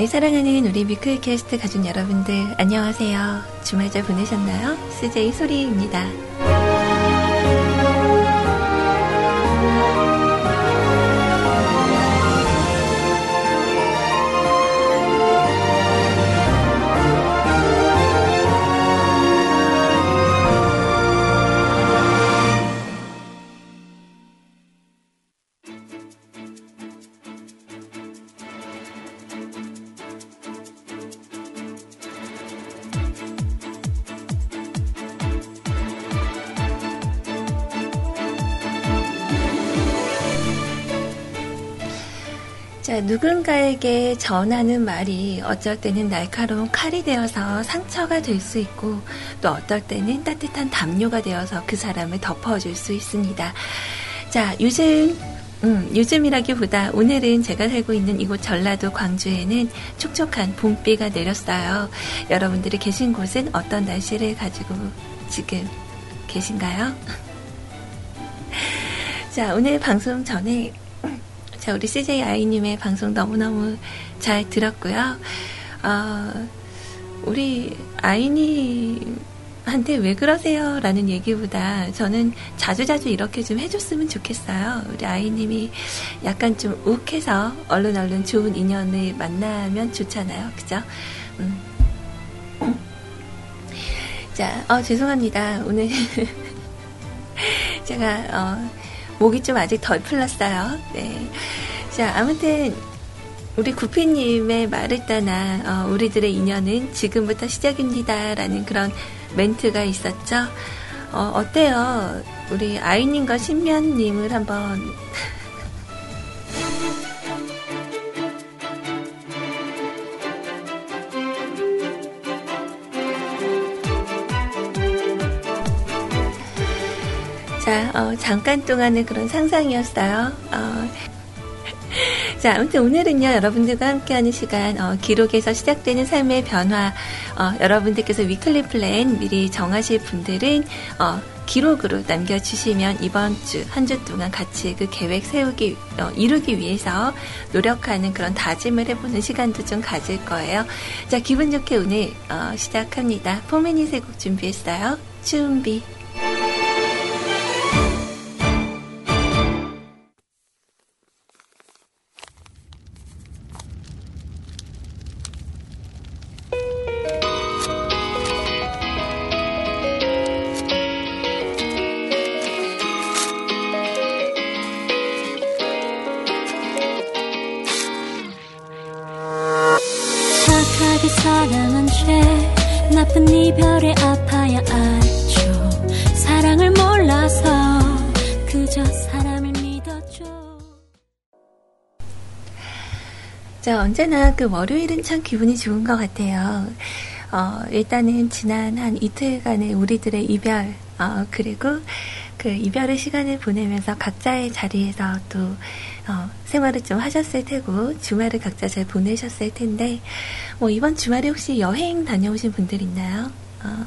네, 사랑하는 우리 뮤클캐스트 가족 여러분들, 안녕하세요. 주말 잘 보내셨나요? CJ 소리입니다. 누군가에게 전하는 말이 어쩔 때는 날카로운 칼이 되어서 상처가 될 수 있고 또 어떨 때는 따뜻한 담요가 되어서 그 사람을 덮어줄 수 있습니다. 자, 요즘 음, 요즘이라기보다 오늘은 제가 살고 있는 이곳 전라도 광주에는 촉촉한 봄비가 내렸어요. 여러분들이 계신 곳은 어떤 날씨를 가지고 지금 계신가요? 자, 오늘 방송 전에 자, 우리 CJ 아이님의 방송 너무너무 잘 들었고요. 어, 우리 아이님한테 왜 그러세요? 라는 얘기보다 저는 자주자주 이렇게 좀 해줬으면 좋겠어요. 우리 아이님이 약간 좀 욱해서 얼른 얼른 좋은 인연을 만나면 좋잖아요. 그죠? 음. 자, 어, 죄송합니다. 오늘 제가, 어, 목이 좀 아직 덜 풀렸어요. 네. 자, 아무튼, 우리 구피님의 말을 따나, 어, 우리들의 인연은 지금부터 시작입니다. 라는 그런 멘트가 있었죠. 어, 어때요? 우리 아이님과 신면님을 한번. 잠깐 동안의 그런 상상이었어요. 어, 자, 아무튼 오늘은요, 여러분들과 함께하는 시간, 어, 기록에서 시작되는 삶의 변화, 어, 여러분들께서 weekly plan 미리 정하실 분들은, 어, 기록으로 남겨주시면 이번 주, 한 주 동안 같이 그 계획 세우기, 어, 이루기 위해서 노력하는 그런 다짐을 해보는 시간도 좀 가질 거예요. 자, 기분 좋게 오늘, 어, 시작합니다. 포메니 세곡 준비했어요. 준비. 언제나 그 월요일은 참 기분이 좋은 것 같아요. 어, 일단은 지난 한 이틀간의 우리들의 이별, 어, 그리고 그 이별의 시간을 보내면서 각자의 자리에서 또, 어, 생활을 좀 하셨을 테고, 주말을 각자 잘 보내셨을 텐데, 뭐, 이번 주말에 혹시 여행 다녀오신 분들 있나요? 어,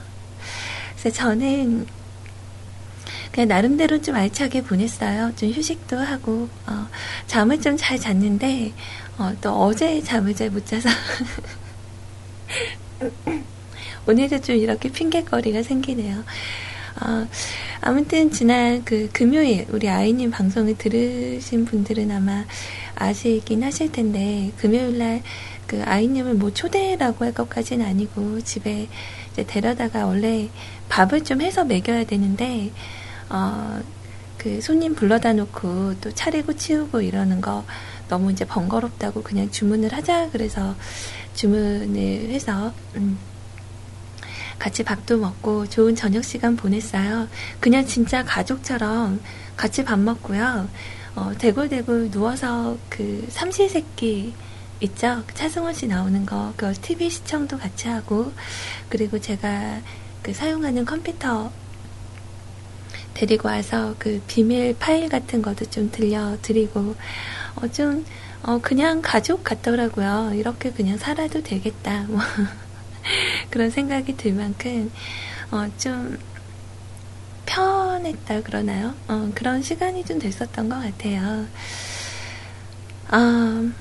그래서 저는, 그냥 나름대로 좀 알차게 보냈어요. 좀 휴식도 하고, 어, 잠을 좀 잘 잤는데, 어, 또 어제 잠을 잘 못 자서, 오늘도 좀 이렇게 핑계거리가 생기네요. 어, 아무튼 지난 그 금요일 우리 아이님 방송을 들으신 분들은 아마 아시긴 하실 텐데 금요일 날 그 아이님을 뭐 초대라고 할 것까지는 아니고 집에 데려다가 원래 밥을 좀 해서 먹여야 되는데 어, 그 손님 불러다 놓고 또 차리고 치우고 이러는 거 너무 이제 번거롭다고 그냥 주문을 하자 그래서 주문을 해서 음, 같이 밥도 먹고 좋은 저녁 시간 보냈어요. 그냥 진짜 가족처럼 같이 밥 먹고요. 어, 대굴대굴 누워서 그 삼시세끼 있죠. 차승원 씨 나오는 거, 그 TV 시청도 같이 하고, 그리고 제가 그 사용하는 컴퓨터 데리고 와서 그 비밀 파일 같은 것도 좀 들려드리고, 어, 좀, 어, 그냥 가족 같더라고요. 이렇게 그냥 살아도 되겠다. 뭐, 그런 생각이 들 만큼, 어, 좀, 편했다 그러나요? 어, 그런 시간이 좀 됐었던 것 같아요. 아,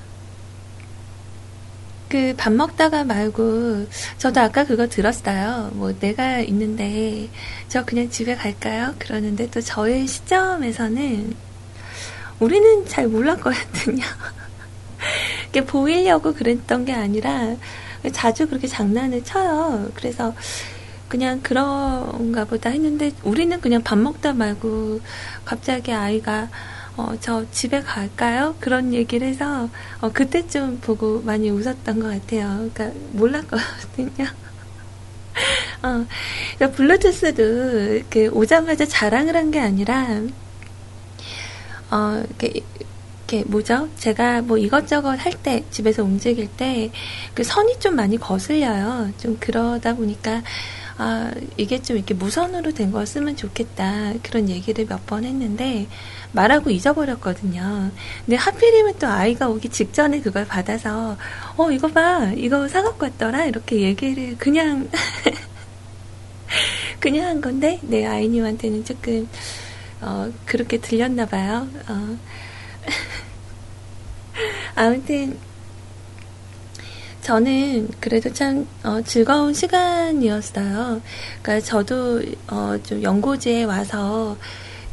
그밥 먹다가 말고 저도 아까 그거 들었어요. 뭐 내가 있는데 저 그냥 집에 갈까요? 그러는데 또 저의 시점에서는 우리는 잘 몰랐거든요. 이게 보이려고 그랬던 게 아니라 자주 그렇게 장난을 쳐요. 그래서 그냥 그런가 보다 했는데 우리는 그냥 밥 먹다 말고 갑자기 아이가 어, 저 집에 갈까요? 그런 얘기를 해서, 어, 그때 좀 보고 많이 웃었던 것 같아요. 그러니까 몰랐거든요. 어, 그러니까 블루투스도 그 오자마자 자랑을 한 게 아니라, 어, 이렇게, 이렇게 뭐죠? 제가 뭐 이것저것 할 때, 집에서 움직일 때, 그 선이 좀 많이 거슬려요. 좀 그러다 보니까, 아, 이게 좀 이렇게 무선으로 된거 쓰면 좋겠다. 그런 얘기를 몇 번 했는데, 말하고 잊어버렸거든요. 근데 하필이면 또 아이가 오기 직전에 그걸 받아서, 어, 이거 봐. 이거 사갖고 왔더라. 이렇게 얘기를 그냥, 그냥 한 건데, 네, 아이님한테는 조금, 어, 그렇게 들렸나 봐요. 어. 아무튼, 저는 그래도 참 어, 즐거운 시간이었어요. 그러니까 저도 어, 좀 연고지에 와서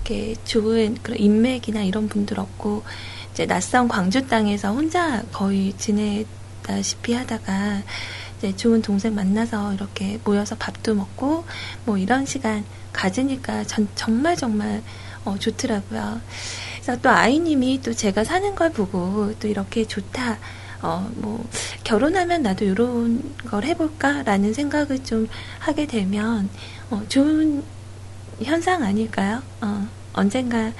이렇게 좋은 그런 인맥이나 이런 분들 없고 이제 낯선 광주 땅에서 혼자 거의 지내다시피 하다가 이제 좋은 동생 만나서 이렇게 모여서 밥도 먹고 뭐 이런 시간 가지니까 전 정말 정말 어, 좋더라고요. 그래서 또 아이님이 또 제가 사는 걸 보고 또 이렇게 좋다. 어, 뭐, 결혼하면 나도 이런 걸 해볼까라는 생각을 좀 하게 되면, 어, 좋은 현상 아닐까요? 어, 언젠가,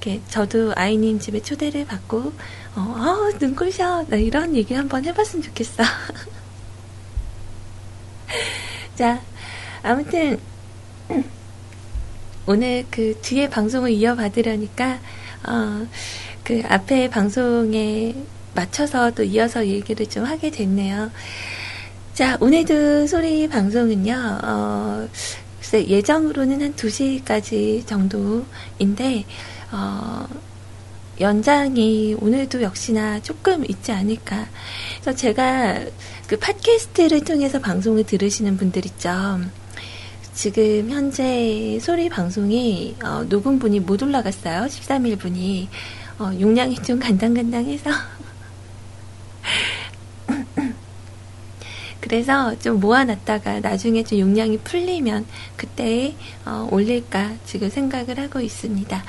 이렇게, 저도 아이님 집에 초대를 받고, 어, 어 눈부셔. 나 이런 얘기 한번 해봤으면 좋겠어. 자, 아무튼, 오늘 그 뒤에 방송을 이어받으려니까, 어, 그 앞에 방송에 맞춰서 또 이어서 얘기를 좀 하게 됐네요. 자, 오늘도 소리 방송은요, 어, 예정으로는 한 2시까지 정도인데, 어, 연장이 오늘도 역시나 조금 있지 않을까. 그래서 제가 그 팟캐스트를 통해서 방송을 들으시는 분들 있죠. 지금 현재 소리 방송이 어, 녹음분이 못 올라갔어요. 13일분이. 어, 용량이 좀 간당간당해서 그래서 좀 모아놨다가 나중에 좀 용량이 풀리면 그때 어, 올릴까 지금 생각을 하고 있습니다.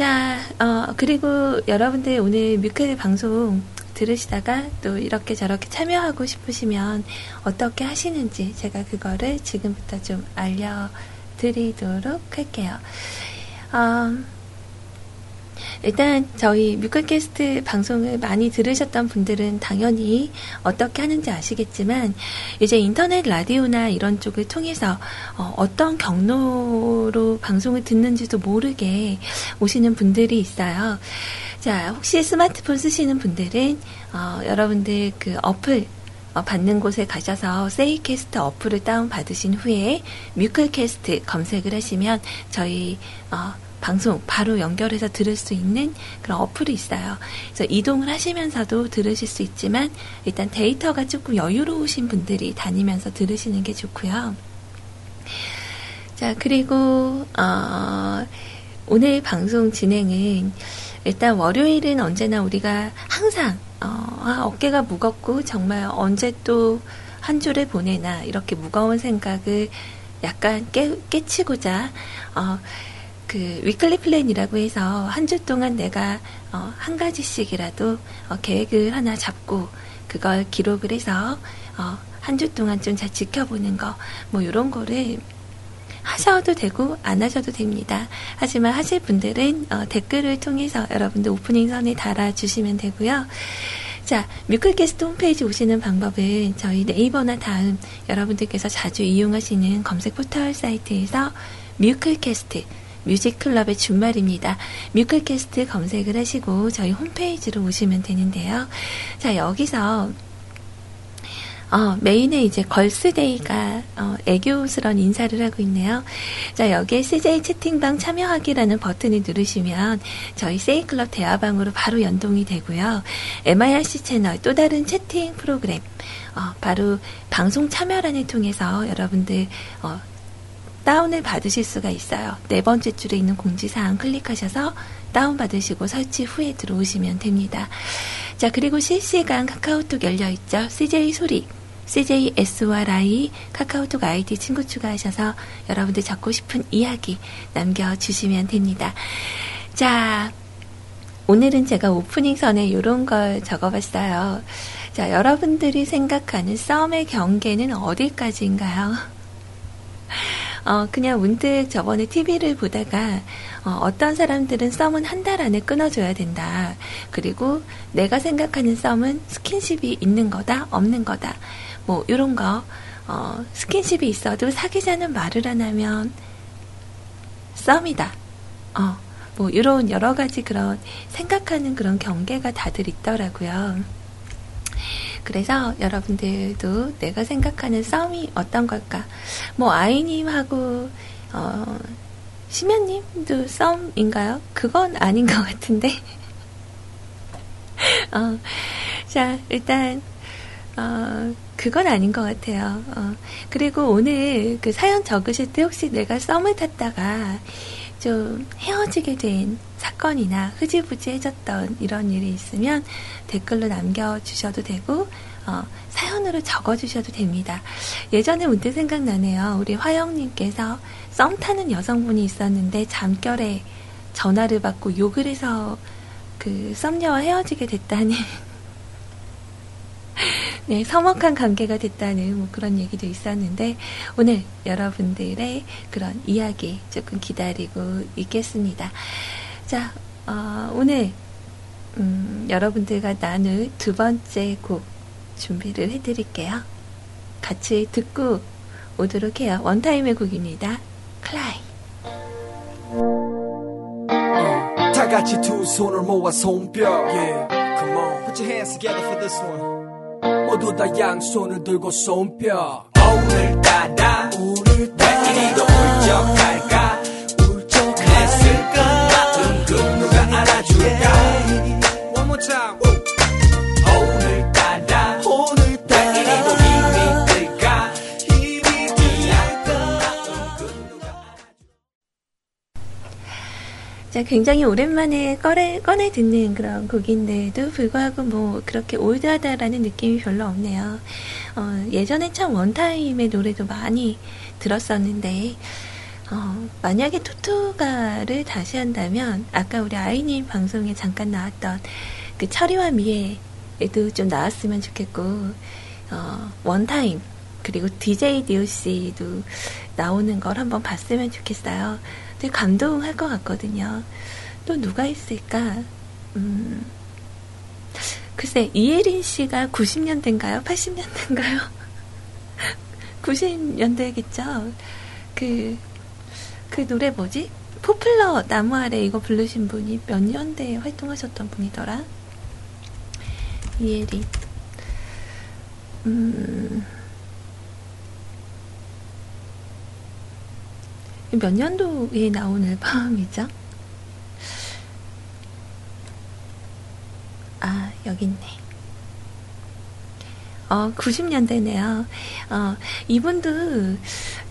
자, 어, 그리고 여러분들 오늘 뮤클 방송 들으시다가 또 이렇게 저렇게 참여하고 싶으시면 어떻게 하시는지 제가 그거를 지금부터 좀 알려드리도록 할게요. 어, 일단 저희 뮤클캐스트 방송을 많이 들으셨던 분들은 당연히 어떻게 하는지 아시겠지만 이제 인터넷 라디오나 이런 쪽을 통해서 어, 떤 경로로 방송을 듣는지도 모르게 오시는 분들이 있어요. 자, 혹시 스마트폰 쓰시는 분들은 어, 여러분들 그 어플 어, 받는 곳에 가셔서 세이캐스트 어플을 다운 받으신 후에 뮤클캐스트 검색을 하시면 저희 어, 방송 바로 연결해서 들을 수 있는 그런 어플이 있어요. 그래서 이동을 하시면서도 들으실 수 있지만 일단 데이터가 조금 여유로우신 분들이 다니면서 들으시는 게 좋고요. 자, 그리고 어, 오늘 방송 진행은 일단 월요일은 언제나 우리가 항상 어, 아, 어깨가 무겁고 정말 언제 또 한 주를 보내나 이렇게 무거운 생각을 약간 깨, 깨치고자 어, 그 weekly plan이라고 해서 한 주 동안 내가 어, 한 가지씩이라도 어, 계획을 하나 잡고 그걸 기록을 해서 어, 한 주 동안 좀 잘 지켜보는 거 뭐 이런 거를 하셔도 되고 안 하셔도 됩니다. 하지만 하실 분들은 어, 댓글을 통해서 여러분들 오프닝 선에 달아주시면 되고요. 자, 뮤클캐스트 홈페이지 오시는 방법은 저희 네이버나 다음 여러분들께서 자주 이용하시는 검색 포털 사이트에서 뮤클캐스트 뮤직클럽의 준말입니다. 뮤클캐스트 검색을 하시고 저희 홈페이지로 오시면 되는데요. 자, 여기서 어, 메인에 이제 걸스데이가 어, 애교스런 인사를 하고 있네요. 자, 여기에 CJ 채팅방 참여하기라는 버튼을 누르시면 저희 세이클럽 대화방으로 바로 연동이 되고요. MIRC 채널 또 다른 채팅 프로그램 어, 바로 방송 참여란을 통해서 여러분들 어, 다운을 받으실 수가 있어요. 네 번째 줄에 있는 공지사항 클릭하셔서 다운받으시고 설치 후에 들어오시면 됩니다. 자, 그리고 실시간 카카오톡 열려있죠. CJ 소리. CJSYI 카카오톡 아이디 친구 추가하셔서 여러분들 적고 싶은 이야기 남겨주시면 됩니다. 자, 오늘은 제가 오프닝 선에 이런 걸 적어봤어요. 자, 여러분들이 생각하는 썸의 경계는 어디까지인가요? 어, 그냥 문득 저번에 TV를 보다가 어, 떤 사람들은 썸은 한 달 안에 끊어줘야 된다. 그리고 내가 생각하는 썸은 스킨십이 있는 거다, 없는 거다. 뭐 이런 거 어, 스킨십이 있어도 사귀자는 말을 안 하면 썸이다. 어, 뭐 이런 여러 가지 그런 생각하는 그런 경계가 다들 있더라고요. 그래서 여러분들도 내가 생각하는 썸이 어떤 걸까? 뭐 아이님하고 어, 심연님도 썸인가요? 그건 아닌 것 같은데. 어, 자 일단 어, 그건 아닌 것 같아요. 어, 그리고 오늘 그 사연 적으실 때 혹시 내가 썸을 탔다가 좀 헤어지게 된 사건이나 흐지부지해졌던 이런 일이 있으면 댓글로 남겨주셔도 되고, 어, 사연으로 적어주셔도 됩니다. 예전에 문득 생각나네요. 우리 화영님께서 썸 타는 여성분이 있었는데 잠결에 전화를 받고 욕을 해서 그 썸녀와 헤어지게 됐다는 네, 서먹한 관계가 됐다는 뭐 그런 얘기도 있었는데 오늘 여러분들의 그런 이야기 조금 기다리고 있겠습니다. 자, 어, 오늘 음, 여러분들과 나눌 두 번째 곡 준비를 해드릴게요. 같이 듣고 오도록 해요. 원타임의 곡입니다. 클라이. 다 같이 두 손을 모아 손뼉 yeah. Come on, put your hands together for this one 모두 다 양손을 들고 손뼉 오늘따라 오늘따라 이리도 울적할까? 울적했을까? 은근 누가 알아줄까? One more time 자, 굉장히 오랜만에 꺼내, 꺼내 듣는 그런 곡인데도 불구하고 뭐 그렇게 올드하다라는 느낌이 별로 없네요. 어, 예전에 참 원타임의 노래도 많이 들었었는데, 어, 만약에 투투가를 다시 한다면, 아까 우리 아이님 방송에 잠깐 나왔던 그 철이와 미애에도 좀 나왔으면 좋겠고, 어, 원타임, 그리고 DJ DOC도 나오는 걸 한번 봤으면 좋겠어요. 되게 감동할 것 같거든요. 또 누가 있을까? 음, 글쎄, 이혜린 씨가 90년대인가요? 80년대인가요? 90년대겠죠? 그, 그 노래 뭐지? 포플러 나무 아래 이거 부르신 분이 몇 년대에 활동하셨던 분이더라? 이혜린. 음, 몇 년도에 나온 앨범이죠? 아, 여기 있네. 어, 90년대네요. 어, 이분도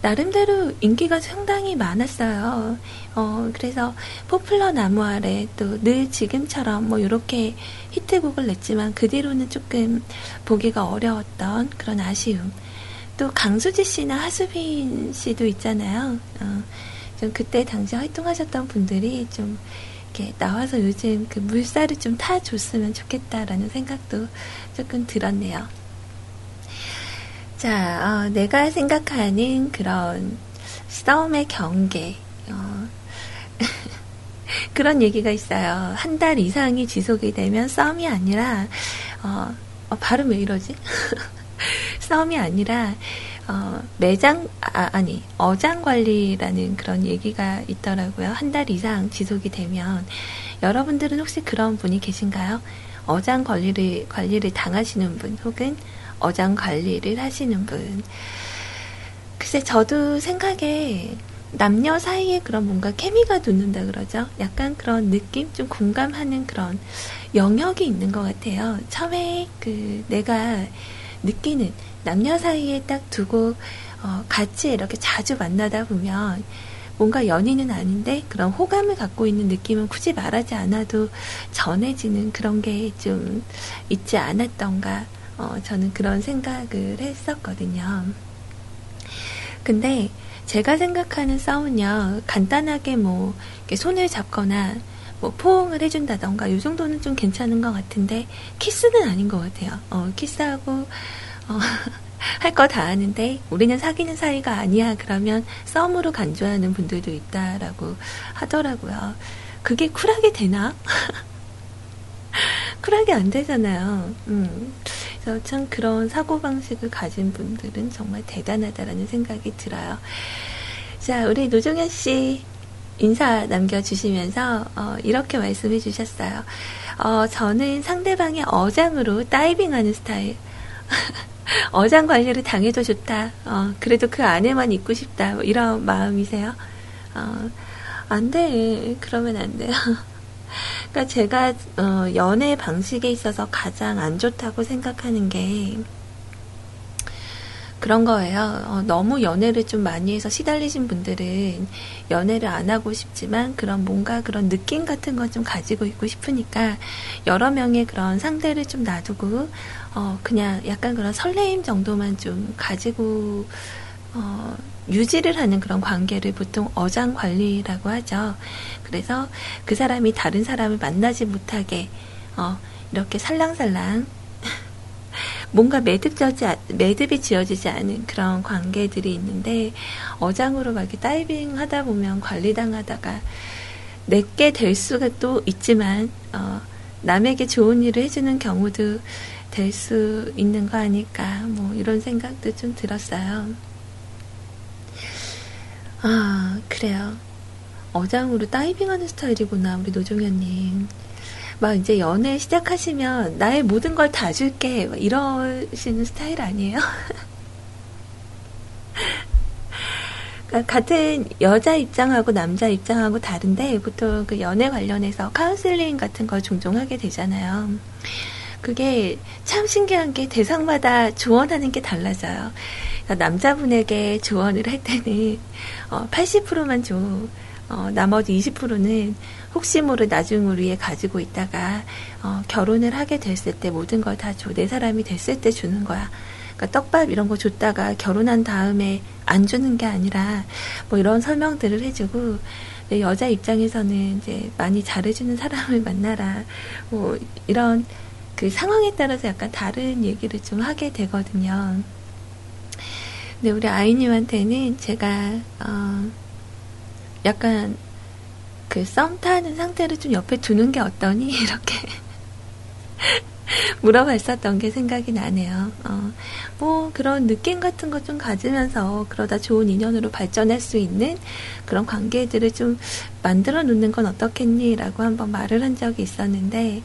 나름대로 인기가 상당히 많았어요. 어, 그래서 포플러 나무 아래 또 늘 지금처럼 뭐 이렇게 히트곡을 냈지만 그 뒤로는 조금 보기가 어려웠던 그런 아쉬움. 또 강수지 씨나 하수빈 씨도 있잖아요. 어, 좀 그때 당시 활동하셨던 분들이 좀 이렇게 나와서 요즘 그 물살을 좀 타줬으면 좋겠다라는 생각도 조금 들었네요. 자, 어, 내가 생각하는 그런 싸움의 경계, 어, 그런 얘기가 있어요. 한 달 이상이 지속이 되면 싸움이 아니라, 어, 어 발음 왜 이러지? 싸움이 아니라 어, 매장 아, 니 어장 관리라는 그런 얘기가 있더라고요. 한 달 이상 지속이 되면 여러분들은 혹시 그런 분이 계신가요? 어장 관리를 관리를 당하시는 분 혹은 어장 관리를 하시는 분. 글쎄 저도 생각에 남녀 사이에 그런 뭔가 케미가 돋는다 그러죠. 약간 그런 느낌, 좀 공감하는 그런 영역이 있는 것 같아요. 처음에 그 내가 느끼는 남녀 사이에 딱 두고 어, 같이 이렇게 자주 만나다 보면 뭔가 연인은 아닌데 그런 호감을 갖고 있는 느낌은 굳이 말하지 않아도 전해지는 그런 게 좀 있지 않았던가 어, 저는 그런 생각을 했었거든요. 근데 제가 생각하는 싸움은요, 간단하게 뭐, 손을 잡거나, 뭐, 포옹을 해준다던가, 이 정도는 좀 괜찮은 것 같은데, 키스는 아닌 것 같아요. 어, 키스하고, 어, 할 거 다 하는데, 우리는 사귀는 사이가 아니야. 그러면 싸움으로 간주하는 분들도 있다라고 하더라고요. 그게 쿨하게 되나? 쿨하게 안 되잖아요. 음. 그래서 참 그런 사고방식을 가진 분들은 정말 대단하다라는 생각이 들어요. 자, 우리 노종현 씨 인사 남겨주시면서 어, 이렇게 말씀해 주셨어요. 어, 저는 상대방의 어장으로 다이빙하는 스타일. 어장 관리를 당해도 좋다. 어, 그래도 그 안에만 있고 싶다. 뭐 이런 마음이세요? 어, 안 돼. 그러면 안 돼요. 그러니까 제가 어, 연애 방식에 있어서 가장 안 좋다고 생각하는 게 그런 거예요. 어, 너무 연애를 좀 많이 해서 시달리신 분들은 연애를 안 하고 싶지만 그런 뭔가 그런 느낌 같은 걸 좀 가지고 있고 싶으니까 여러 명의 그런 상대를 좀 놔두고 어, 그냥 약간 그런 설레임 정도만 좀 가지고 어, 유지를 하는 그런 관계를 보통 어장 관리라고 하죠. 그래서 그 사람이 다른 사람을 만나지 못하게 어, 이렇게 살랑살랑 뭔가 매듭져지 매듭이 지어지지 않은 그런 관계들이 있는데 어장으로 막 이렇게 다이빙 하다 보면 관리당하다가 내게 될 수가 또 있지만 어, 남에게 좋은 일을 해주는 경우도 될 수 있는 거 아닐까 뭐 이런 생각도 좀 들었어요. 아, 그래요. 어장으로 다이빙하는 스타일이구나, 우리 노종현님. 막 이제 연애 시작하시면 나의 모든 걸 다 줄게, 이러시는 스타일 아니에요? 그러니까 같은 여자 입장하고 남자 입장하고 다른데 보통 그 연애 관련해서 카운슬링 같은 걸 종종 하게 되잖아요. 그게 참 신기한 게 대상마다 조언하는 게 달라져요. 남자분에게 조언을 할 때는 어, 80%만 줘. 어, 나머지 20%는 혹시 모를 나중을 위해 가지고 있다가 어, 결혼을 하게 됐을 때 모든 걸 다 줘. 내 사람이 됐을 때 주는 거야. 그러니까 떡밥 이런 거 줬다가 결혼한 다음에 안 주는 게 아니라 뭐 이런 설명들을 해주고 여자 입장에서는 이제 많이 잘해주는 사람을 만나라. 뭐 이런 그 상황에 따라서 약간 다른 얘기를 좀 하게 되거든요. 근데 우리 아이님한테는 제가 어 약간 그 썸 타는 상태를 좀 옆에 두는 게 어떠니 이렇게 물어봤었던 게 생각이 나네요. 어, 뭐 그런 느낌 같은 거좀 가지면서 그러다 좋은 인연으로 발전할 수 있는 그런 관계들을 좀 만들어 놓는 건 어떻겠니라고 한번 말을 한 적이 있었는데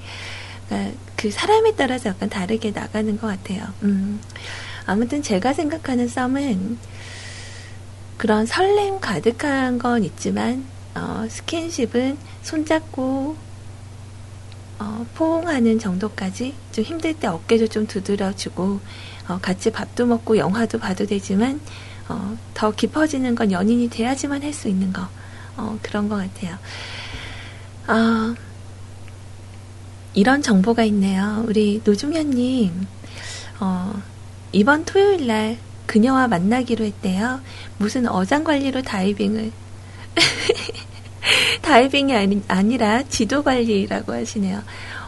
그러니까 그 사람에 따라서 약간 다르게 나가는 것 같아요. 음. 아무튼 제가 생각하는 썸은 그런 설렘 가득한 건 있지만 어, 스킨십은 손잡고 어, 포옹하는 정도까지 좀 힘들 때 어깨도 좀 두드려주고 어, 같이 밥도 먹고 영화도 봐도 되지만 어, 더 깊어지는 건 연인이 돼야지만 할 수 있는 거 어, 그런 것 같아요. 어, 이런 정보가 있네요. 우리 노중현님 어, 이번 토요일 날 그녀와 만나기로 했대요. 무슨 어장 관리로 다이빙을. 다이빙이 아니, 아니라 지도 관리라고 하시네요.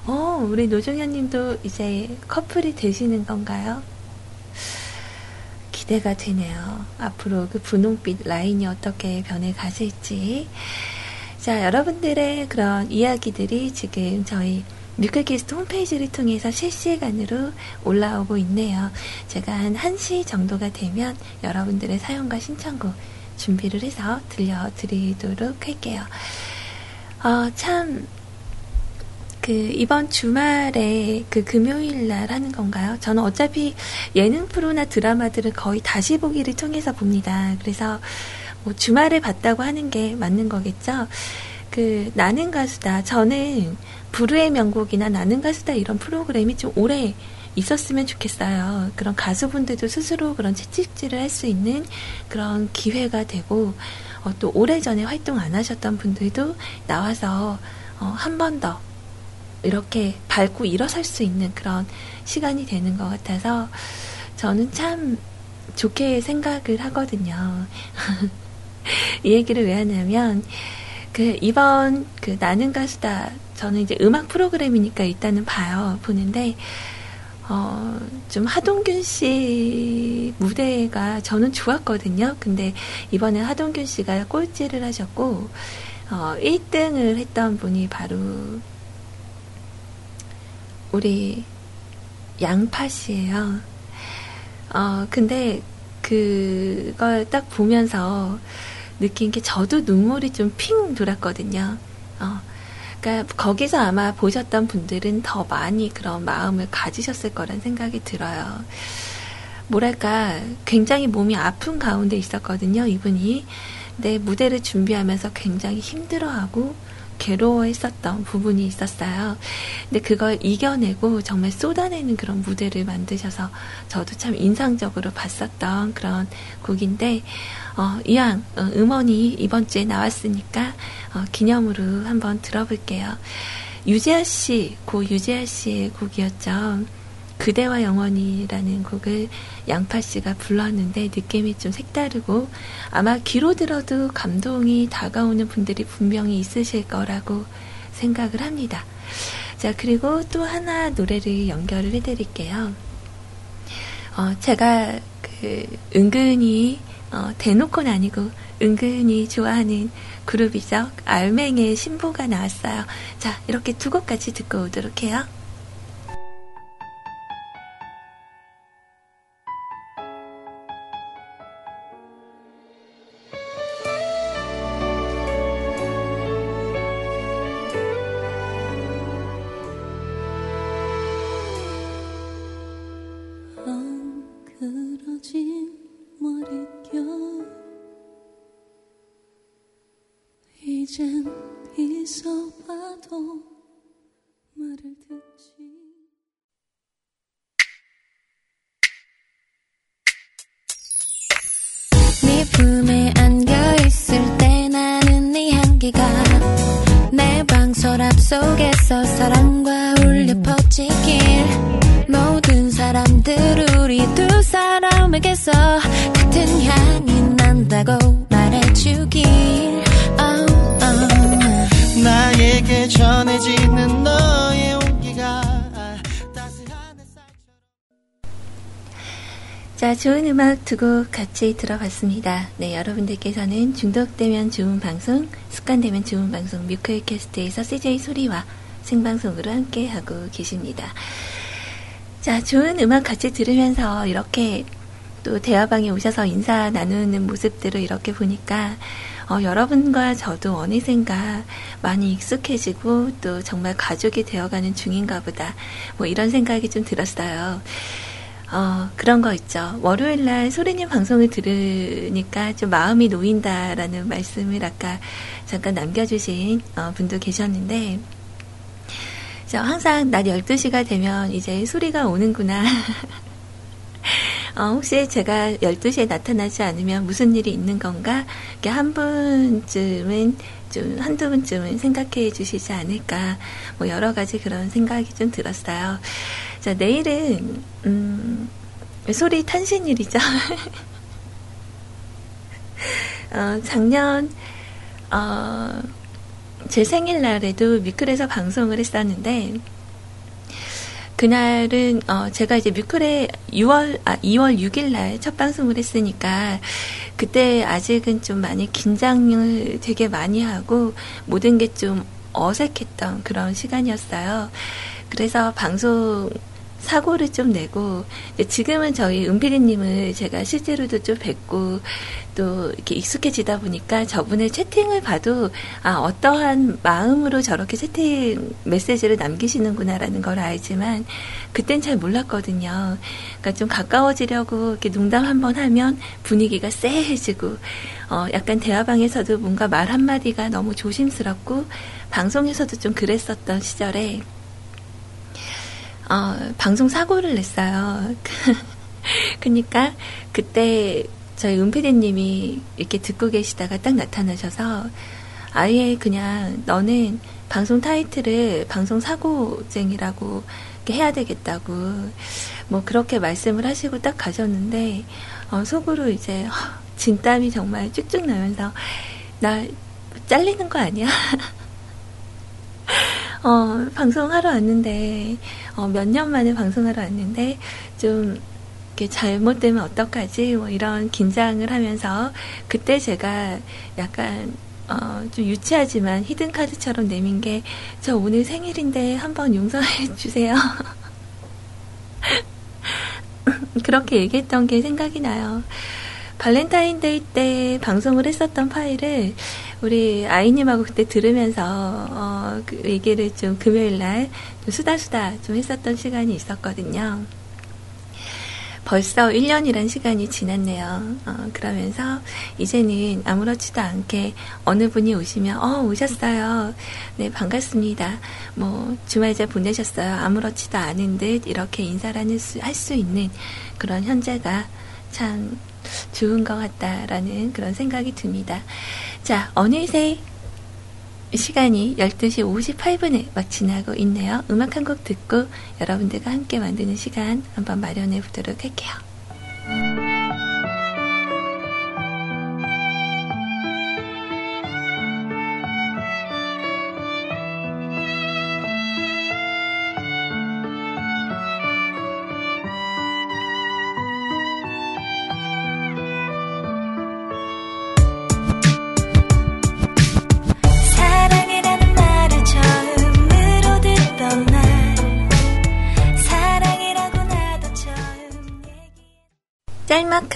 어, 우리 노종현 님도 이제 커플이 되시는 건가요? 기대가 되네요. 앞으로 그 분홍빛 라인이 어떻게 변해 가실지. 자, 여러분들의 그런 이야기들이 지금 저희 뮤클캐스트 홈페이지를 통해서 실시간으로 올라오고 있네요. 제가 한 1시 정도가 되면 여러분들의 사연과 신청곡 준비를 해서 들려드리도록 할게요. 어, 참, 그, 이번 주말에 그 금요일 날 하는 건가요? 저는 어차피 예능 프로나 드라마들을 거의 다시 보기를 통해서 봅니다. 그래서 뭐 주말에 봤다고 하는 게 맞는 거겠죠? 그, 나는 가수다. 저는 부르의 명곡이나 나는 가수다 이런 프로그램이 좀 오래 있었으면 좋겠어요. 그런 가수분들도 스스로 그런 채찍질을 할 수 있는 그런 기회가 되고, 어, 또 오래전에 활동 안 하셨던 분들도 나와서 어, 한 번 더 이렇게 밟고 일어설 수 있는 그런 시간이 되는 것 같아서 저는 참 좋게 생각을 하거든요. 이 얘기를 왜 하냐면, 그, 이번 그 나는 가수다. 저는 이제 음악 프로그램이니까 일단은 봐요. 보는데, 어, 좀 하동균 씨 무대가 저는 좋았거든요. 근데 이번에 하동균 씨가 꼴찌를 하셨고, 어, 1등을 했던 분이 바로 우리 양파 씨예요. 어, 근데 그걸 딱 보면서 느낀 게 저도 눈물이 좀 핑 돌았거든요. 어, 그러니까 거기서 아마 보셨던 분들은 더 많이 그런 마음을 가지셨을 거란 생각이 들어요. 뭐랄까 굉장히 몸이 아픈 가운데 있었거든요. 이분이 내 무대를 준비하면서 굉장히 힘들어하고 괴로워했었던 부분이 있었어요. 근데 그걸 이겨내고 정말 쏟아내는 그런 무대를 만드셔서 저도 참 인상적으로 봤었던 그런 곡인데, 어, 이왕 어, 음원이 이번 주에 나왔으니까 어, 기념으로 한번 들어볼게요. 유재하 씨, 고 유재하 씨의 곡이었죠. 그대와 영원이라는 곡을 양파 씨가 불렀는데 느낌이 좀 색다르고 아마 귀로 들어도 감동이 다가오는 분들이 분명히 있으실 거라고 생각을 합니다. 자, 그리고 또 하나 노래를 연결을 해드릴게요. 어, 제가 그 은근히 어, 대놓고는 아니고 은근히 좋아하는 그룹이죠. 알맹의 신보가 나왔어요. 자, 이렇게 두 곡까지 듣고 오도록 해요. 좋은 음악 두 곡 같이 들어봤습니다. 네, 여러분들께서는 중독되면 좋은 방송, 습관되면 좋은 방송, 뮤클캐스트에서 CJ 소리와 생방송으로 함께하고 계십니다. 자, 좋은 음악 같이 들으면서 이렇게 또 대화방에 오셔서 인사 나누는 모습들을 이렇게 보니까 어, 여러분과 저도 어느샌가 많이 익숙해지고 또 정말 가족이 되어가는 중인가 보다. 뭐 이런 생각이 좀 들었어요. 어, 그런 거 있죠. 월요일 날 소리님 방송을 들으니까 좀 마음이 놓인다라는 말씀을 아까 잠깐 남겨주신 어, 분도 계셨는데, 저 항상 낮 12시가 되면 이제 소리가 오는구나. 어, 혹시 제가 12시에 나타나지 않으면 무슨 일이 있는 건가? 이렇게 한 분쯤은 좀, 한두 분쯤은 생각해 주시지 않을까. 뭐 여러 가지 그런 생각이 좀 들었어요. 자, 내일은, 음, 소리 탄신일이죠. 어, 작년, 어, 제 생일날에도 미클에서 방송을 했었는데, 그날은 어 제가 이제 뮤클에 6월 아 2월 6일 날 첫 방송을 했으니까 그때 아직은 좀 많이 긴장을 되게 많이 하고 모든 게 좀 어색했던 그런 시간이었어요. 그래서 방송 사고를 좀 내고 지금은 저희 은피디님을 제가 실제로도 좀 뵙고 또 이렇게 익숙해지다 보니까 저분의 채팅을 봐도 아 어떠한 마음으로 저렇게 채팅 메시지를 남기시는구나라는 걸 알지만 그땐 잘 몰랐거든요. 그러니까 좀 가까워지려고 이렇게 농담 한번 하면 분위기가 쎄해지고 어 약간 대화방에서도 뭔가 말 한마디가 너무 조심스럽고 방송에서도 좀 그랬었던 시절에 어, 방송 사고를 냈어요. 그러니까 그때 저희 은피디님이 이렇게 듣고 계시다가 딱 나타나셔서 아예 그냥 너는 방송 타이틀을 방송 사고쟁이라고 해야 되겠다고 뭐 그렇게 말씀을 하시고 딱 가셨는데 어, 속으로 이제 진땀이 정말 쭉쭉 나면서 나 잘리는 거 아니야? 어, 방송하러 왔는데, 어, 몇 년 만에 방송하러 왔는데, 좀, 이렇게 잘못되면 어떡하지? 뭐 이런 긴장을 하면서, 그때 제가 약간, 어, 좀 유치하지만 히든카드처럼 내민 게, 저 오늘 생일인데 한번 용서해 주세요. 그렇게 얘기했던 게 생각이 나요. 발렌타인데이 때 방송을 했었던 파일을 우리 아이님하고 그때 들으면서 어, 그 얘기를 좀 금요일 날 수다 수다 좀 했었던 시간이 있었거든요. 벌써 1년이란 시간이 지났네요. 어, 그러면서 이제는 아무렇지도 않게 어느 분이 오시면 어 오셨어요. 네 반갑습니다. 뭐 주말 잘 보내셨어요. 아무렇지도 않은 듯 이렇게 인사를 할 수 있는 그런 현재가 참 좋은 것 같다라는 그런 생각이 듭니다. 자, 어느새 시간이 12시 58분에 막 지나고 있네요. 음악 한 곡 듣고 여러분들과 함께 만드는 시간 한번 마련해 보도록 할게요.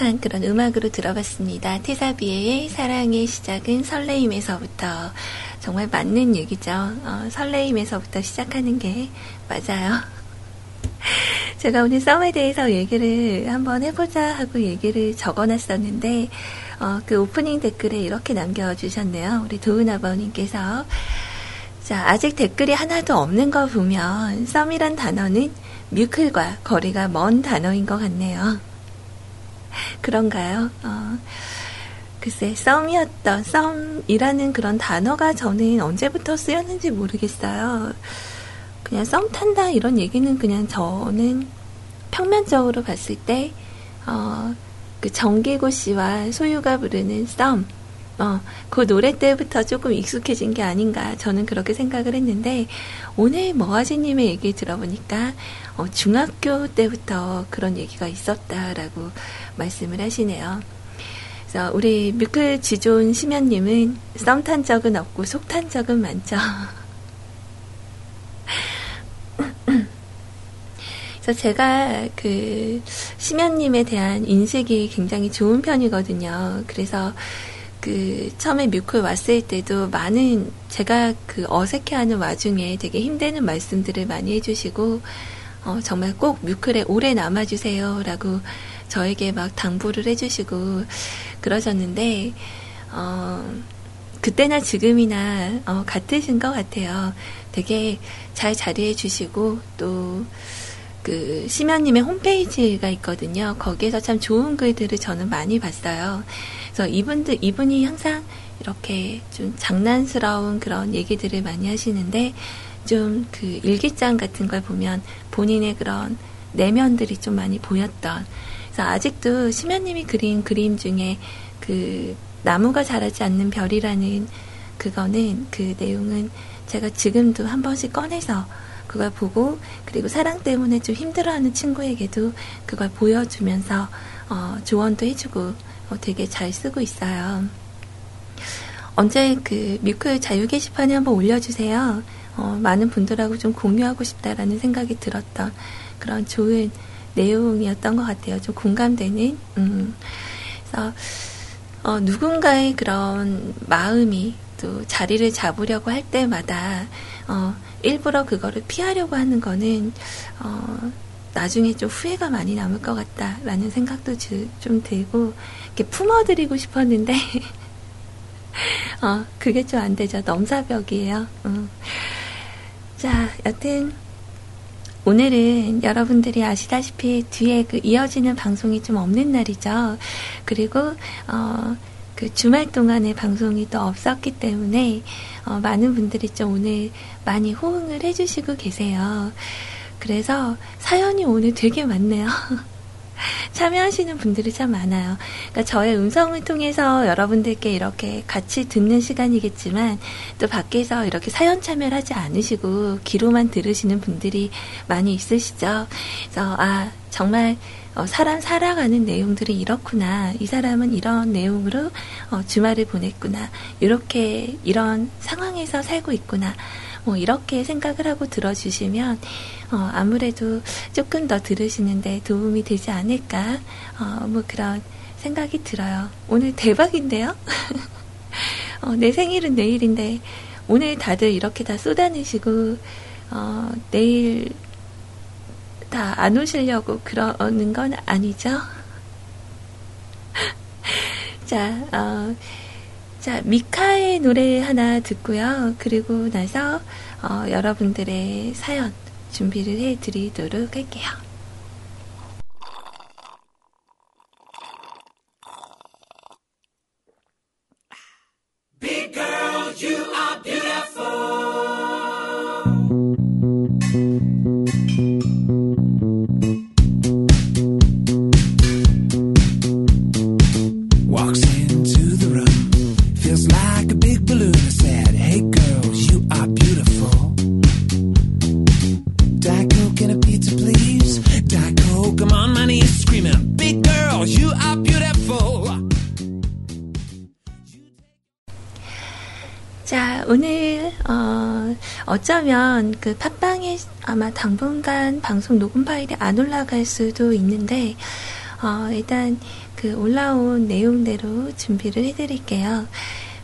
짤막한 그런 음악으로 들어봤습니다. 테사비의 사랑의 시작은 설레임에서부터 정말 맞는 얘기죠. 어, 설레임에서부터 시작하는 게 맞아요. 제가 오늘 썸에 대해서 얘기를 한번 해보자 하고 얘기를 적어놨었는데 어, 그 오프닝 댓글에 이렇게 남겨주셨네요. 우리 도은 아버님께서 자 아직 댓글이 하나도 없는 거 보면 썸이란 단어는 뮤클과 거리가 먼 단어인 것 같네요. 그런가요? 어, 글쎄, 썸이었던, 썸이라는 그런 단어가 저는 언제부터 쓰였는지 모르겠어요. 그냥 썸 탄다 이런 얘기는 그냥 저는 평면적으로 봤을 때, 어, 그 정기고 씨와 소유가 부르는 썸, 어, 그 노래 때부터 조금 익숙해진 게 아닌가 저는 그렇게 생각을 했는데 오늘 머아지님의 얘기 들어보니까 어, 중학교 때부터 그런 얘기가 있었다라고 말씀을 하시네요. 그래서 우리 뮤클 지존 심연님은 썸 탄 적은 없고 속 탄 적은 많죠. 그래서 제가 그 심연님에 대한 인식이 굉장히 좋은 편이거든요. 그래서 그 처음에 뮤클 왔을 때도 많은 제가 그 어색해하는 와중에 되게 힘드는 말씀들을 많이 해주시고 어, 정말 꼭 뮤클에 오래 남아주세요 라고 저에게 막 당부를 해주시고 그러셨는데 어, 그때나 지금이나 어, 같으신 것 같아요. 되게 잘 자리해 주시고 또 그 심연님의 홈페이지가 있거든요. 거기에서 참 좋은 글들을 저는 많이 봤어요. 그래서 이분들, 이분이 항상 이렇게 좀 장난스러운 그런 얘기들을 많이 하시는데 좀 그 일기장 같은 걸 보면 본인의 그런 내면들이 좀 많이 보였던 그래서 아직도 심연님이 그린 그림 중에 그 나무가 자라지 않는 별이라는 그거는 그 내용은 제가 지금도 한 번씩 꺼내서 그걸 보고 그리고 사랑 때문에 좀 힘들어하는 친구에게도 그걸 보여주면서 어, 조언도 해주고 어, 되게 잘 쓰고 있어요. 언제 그 뮤크 자유 게시판에 한번 올려주세요. 어, 많은 분들하고 좀 공유하고 싶다라는 생각이 들었던 그런 좋은 내용이었던 것 같아요. 좀 공감되는. 음. 그래서 어, 누군가의 그런 마음이 또 자리를 잡으려고 할 때마다 어, 일부러 그거를 피하려고 하는 거는 어, 나중에 좀 후회가 많이 남을 것 같다라는 생각도 주, 좀 들고 이렇게 품어드리고 싶었는데 어, 그게 좀 안 되죠. 넘사벽이에요. 어. 자, 여튼 오늘은 여러분들이 아시다시피 뒤에 그 이어지는 방송이 좀 없는 날이죠. 그리고 어, 그 주말 동안에 방송이 또 없었기 때문에 어, 많은 분들이 좀 오늘 많이 호응을 해주시고 계세요. 그래서 사연이 오늘 되게 많네요. 참여하시는 분들이 참 많아요. 그러니까 저의 음성을 통해서 여러분들께 이렇게 같이 듣는 시간이겠지만 또 밖에서 이렇게 사연 참여를 하지 않으시고 귀로만 들으시는 분들이 많이 있으시죠. 그래서 아 정말 어, 사람 살아가는 내용들이 이렇구나. 이 사람은 이런 내용으로 어, 주말을 보냈구나. 이렇게 이런 상황에서 살고 있구나. 뭐 이렇게 생각을 하고 들어주시면 어, 아무래도 조금 더 들으시는데 도움이 되지 않을까 어, 뭐 그런 생각이 들어요. 오늘 대박인데요? 어, 내 생일은 내일인데 오늘 다들 이렇게 다 쏟아내시고 어, 내일 다 안 오시려고 그러는 건 아니죠? 자, 어, 자, 미카의 노래 하나 듣고요. 그리고 나서 어, 여러분들의 사연 준비를 해 드리도록 할게요. 어쩌면 그 팟빵에 아마 당분간 방송 녹음 파일이 안 올라갈 수도 있는데, 어, 일단 그 올라온 내용대로 준비를 해드릴게요.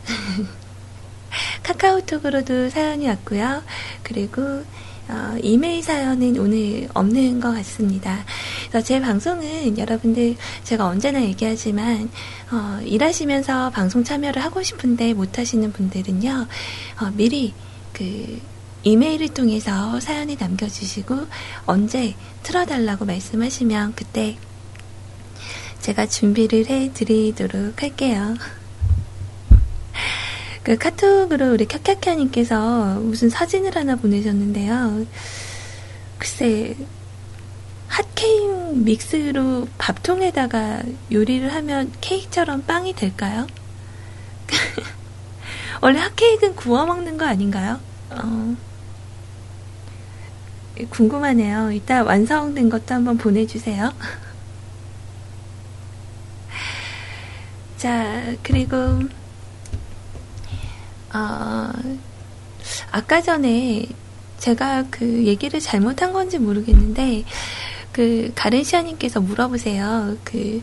카카오톡으로도 사연이 왔고요. 그리고 어, 이메일 사연은 오늘 없는 것 같습니다. 그래서 제 방송은 여러분들 제가 언제나 얘기하지만 어, 일하시면서 방송 참여를 하고 싶은데 못하시는 분들은요 어, 미리 그 이메일을 통해서 사연을 남겨주시고 언제 틀어달라고 말씀하시면 그때 제가 준비를 해드리도록 할게요. 그 카톡으로 우리 캬캬캬님께서 무슨 사진을 하나 보내셨는데요. 글쎄, 핫케이크 믹스로 밥통에다가 요리를 하면 케이크처럼 빵이 될까요? 원래 핫케이크는 구워 먹는 거 아닌가요? 어, 궁금하네요. 이따 완성된 것도 한번 보내주세요. 자, 그리고, 어, 아까 전에 제가 그 얘기를 잘못한 건지 모르겠는데, 그, 가른시아님께서 물어보세요. 그,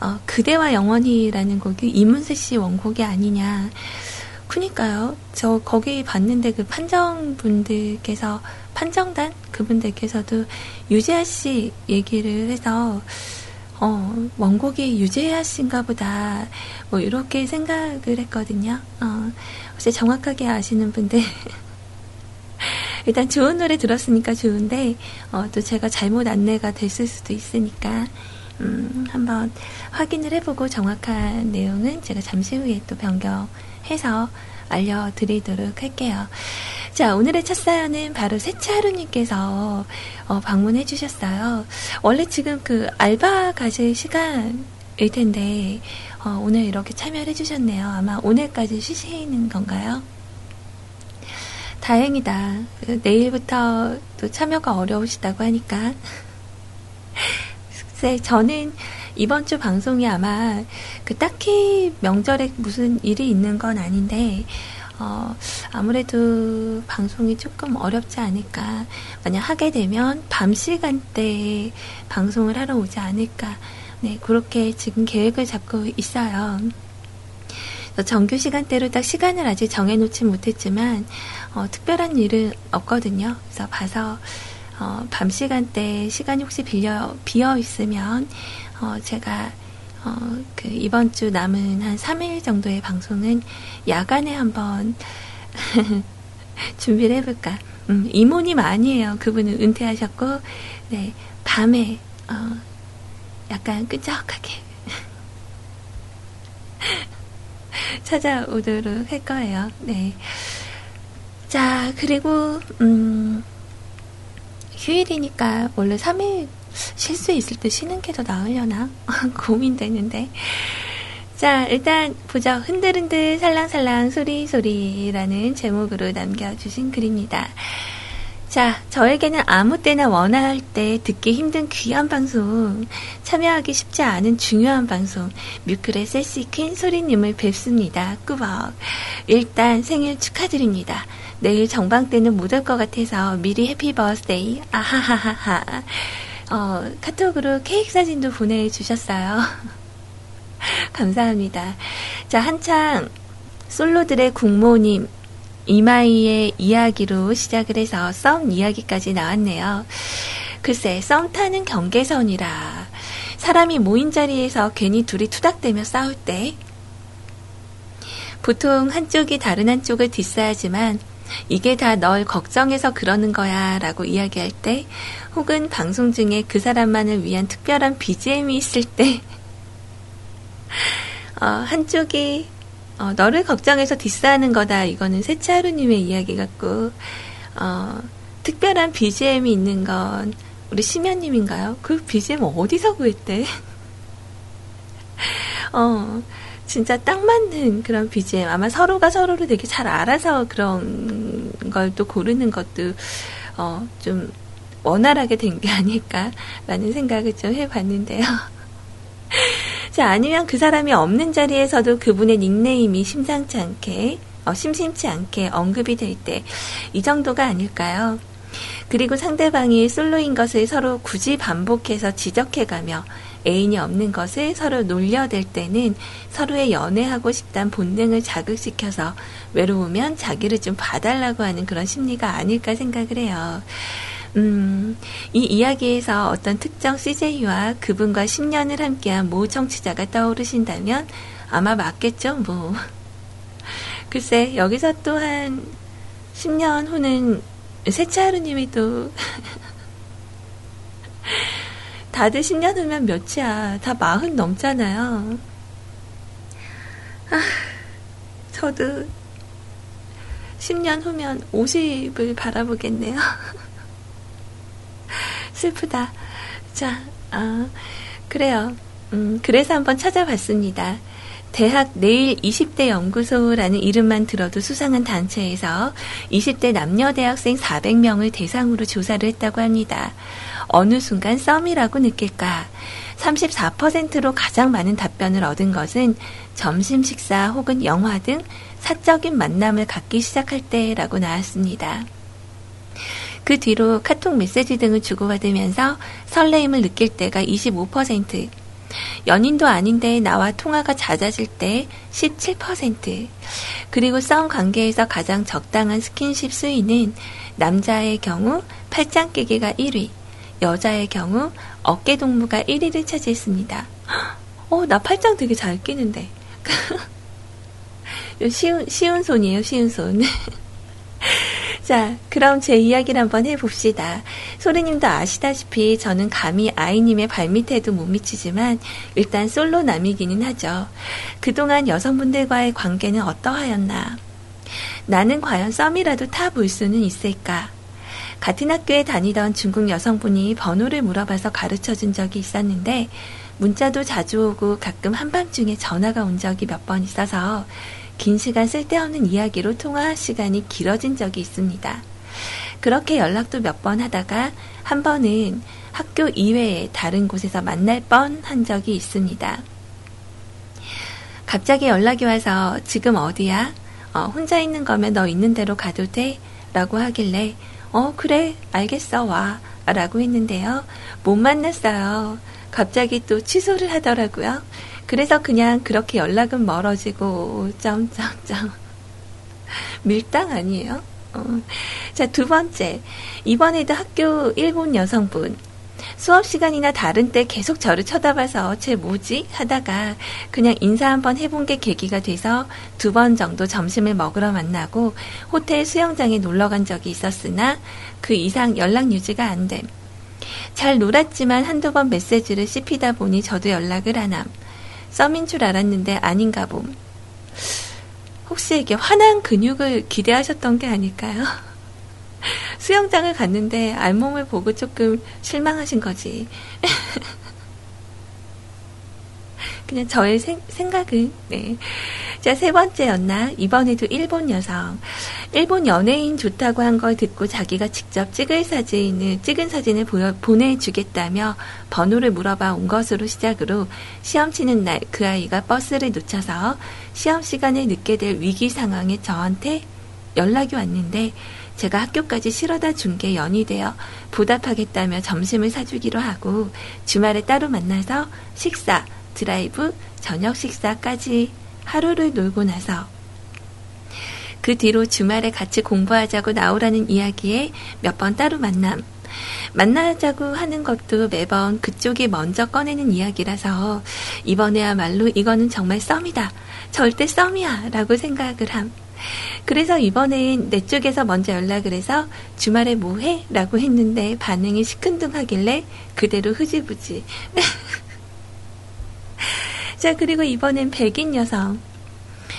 어, 그대와 영원히라는 곡이 이문세 씨 원곡이 아니냐. 그니까요. 저 거기 봤는데 그 판정분들께서 판정단 그분들께서도 유재하 씨 얘기를 해서 어, 원곡이 유재하 씨인가 보다. 뭐, 이렇게 생각을 했거든요. 어, 혹시 정확하게 아시는 분들. 일단 좋은 노래 들었으니까 좋은데, 어, 또 제가 잘못 안내가 됐을 수도 있으니까, 음, 한번 확인을 해보고 정확한 내용은 제가 잠시 후에 또 변경해서 알려드리도록 할게요. 자, 오늘의 첫 사연은 바로 세차하루님께서 어, 방문해 주셨어요. 원래 지금 그 알바 가실 시간 일 텐데, 어, 오늘 이렇게 참여를 해주셨네요. 아마 오늘까지 쉬시는 건가요? 다행이다. 그 내일부터 또 참여가 어려우시다고 하니까. 글쎄, 저는 이번 주 방송이 아마 그 딱히 명절에 무슨 일이 있는 건 아닌데, 어, 아무래도 방송이 조금 어렵지 않을까. 만약 하게 되면 밤 시간대에 방송을 하러 오지 않을까. 네, 그렇게 지금 계획을 잡고 있어요. 정규 시간대로 딱 시간을 아직 정해놓지 못했지만, 어, 특별한 일은 없거든요. 그래서 봐서, 어, 밤 시간대 시간이 혹시 빌려, 비어 있으면, 어, 제가, 어, 그, 이번 주 남은 한 3일 정도의 방송은 야간에 한번 준비를 해볼까. 음, 이모님 아니에요. 그분은 은퇴하셨고, 네, 밤에, 어, 약간 끈적하게 찾아오도록 할 거예요. 네. 자, 그리고, 음, 휴일이니까 원래 3일 쉴 수 있을 때 쉬는 게 더 나으려나? 고민되는데. 자, 일단 보죠. 흔들흔들 살랑살랑 소리소리라는 제목으로 남겨주신 글입니다. 자, 저에게는 아무 때나 원할 때 듣기 힘든 귀한 방송, 참여하기 쉽지 않은 중요한 방송, 뮤클의 섹시퀸 소리님을 뵙습니다. 꾸벅. 일단 생일 축하드립니다. 내일 정방 때는 못 올 것 같아서 미리 happy birthday. 아하하하하. 어, 카톡으로 케이크 사진도 보내주셨어요. 감사합니다. 자, 한창 솔로들의 국모님, 이마이의 이야기로 시작을 해서 썸 이야기까지 나왔네요. 글쎄, 썸 타는 경계선이라 사람이 모인 자리에서 괜히 둘이 투닥대며 싸울 때 보통 한쪽이 다른 한쪽을 디스하지만 이게 다 널 걱정해서 그러는 거야 라고 이야기할 때 혹은 방송 중에 그 사람만을 위한 특별한 BGM이 있을 때 어, 한쪽이 어, 너를 걱정해서 디스하는 거다. 이거는 세차하루님의 이야기 같고, 어, 특별한 BGM이 있는 건 우리 심연님인가요? 그 BGM 어디서 구했대? 어, 진짜 딱 맞는 그런 BGM. 아마 서로가 서로를 되게 잘 알아서 그런 걸 또 고르는 것도, 어, 좀 원활하게 된 게 아닐까라는 생각을 좀 해봤는데요. 자, 아니면 그 사람이 없는 자리에서도 그분의 닉네임이 심상치 않게, 어, 심심치 않게 언급이 될 때, 이 정도가 아닐까요? 그리고 상대방이 솔로인 것을 서로 굳이 반복해서 지적해가며 애인이 없는 것을 서로 놀려댈 때는 서로의 연애하고 싶단 본능을 자극시켜서 외로우면 자기를 좀 봐달라고 하는 그런 심리가 아닐까 생각을 해요. 음, 이 이야기에서 어떤 특정 CJ와 그분과 10년을 함께한 모 청취자가 떠오르신다면 아마 맞겠죠, 뭐. 글쎄, 여기서 또한 10년 후는 세차하루님이 또 다들 10년 후면 몇이야. 다 마흔 넘잖아요. 아, 저도 10년 후면 50을 바라보겠네요. 슬프다. 자, 아, 그래요. 음, 그래서 한번 찾아봤습니다. 대학 내일 20대 연구소라는 이름만 들어도 수상한 단체에서 20대 남녀 대학생 400명을 대상으로 조사를 했다고 합니다. 어느 순간 썸이라고 느낄까? 34%로 가장 많은 답변을 얻은 것은 점심 식사 혹은 영화 등 사적인 만남을 갖기 시작할 때라고 나왔습니다. 그 뒤로 카톡 메시지 등을 주고받으면서 설레임을 느낄 때가 25%, 연인도 아닌데 나와 통화가 잦아질 때 17%, 그리고 썸 관계에서 가장 적당한 스킨십 수위는 남자의 경우 팔짱 끼기가 1위, 여자의 경우 어깨 동무가 1위를 차지했습니다. 어, 나 팔짱 되게 잘 끼는데. 쉬운, 쉬운 손이에요, 쉬운 손. 자, 그럼 제 이야기를 한번 해봅시다. 소리님도 아시다시피 저는 감히 아이님의 발밑에도 못 미치지만 일단 솔로 남이기는 하죠. 그동안 여성분들과의 관계는 어떠하였나? 나는 과연 썸이라도 타볼 수는 있을까? 같은 학교에 다니던 중국 여성분이 번호를 물어봐서 가르쳐 준 적이 있었는데 문자도 자주 오고 가끔 한밤중에 전화가 온 적이 몇 번 있어서 긴 시간 쓸데없는 이야기로 통화 시간이 길어진 적이 있습니다. 그렇게 연락도 몇 번 하다가 한 번은 학교 이외에 다른 곳에서 만날 뻔 한 적이 있습니다. 갑자기 연락이 와서 지금 어디야? 어, 혼자 있는 거면 너 있는 대로 가도 돼? 라고 하길래 어, 그래, 알겠어, 와. 라고 했는데요. 못 만났어요. 갑자기 또 취소를 하더라고요. 그래서 그냥 그렇게 연락은 멀어지고, 점점점. 밀당 아니에요? 어. 자, 두 번째. 이번에도 학교 일본 여성분. 수업 시간이나 다른 때 계속 저를 쳐다봐서 쟤 뭐지? 하다가 그냥 인사 한번 해본 게 계기가 돼서 두 번 정도 점심을 먹으러 만나고 호텔 수영장에 놀러 간 적이 있었으나 그 이상 연락 유지가 안 됨. 잘 놀았지만 한두 번 메시지를 씹히다 보니 저도 연락을 안 함. 썸인 줄 알았는데 아닌가 봄. 혹시 이게 환한 근육을 기대하셨던 게 아닐까요? 수영장을 갔는데 알몸을 보고 조금 실망하신 거지. 그냥 저의 생, 생각은, 네. 자, 세 번째 였나? 이번에도 일본 여성. 일본 연예인 좋다고 한 걸 듣고 자기가 직접 찍을 사진을, 찍은 사진을 보여, 보내주겠다며 번호를 물어봐 온 것으로 시작으로 시험 치는 날 그 아이가 버스를 놓쳐서 시험 시간에 늦게 될 위기 상황에 저한테 연락이 왔는데 제가 학교까지 실어다 준 게 연이 되어 보답하겠다며 점심을 사주기로 하고 주말에 따로 만나서 식사, 드라이브, 저녁 식사까지 하루를 놀고 나서 그 뒤로 주말에 같이 공부하자고 나오라는 이야기에 몇 번 따로 만남. 만나자고 하는 것도 매번 그쪽이 먼저 꺼내는 이야기라서 이번에야말로 이거는 정말 썸이다. 절대 썸이야. 라고 생각을 함. 그래서 이번엔 내 쪽에서 먼저 연락을 해서 주말에 뭐 해? 라고 했는데 반응이 시큰둥하길래 그대로 흐지부지. 자, 그리고 이번엔 백인 여성.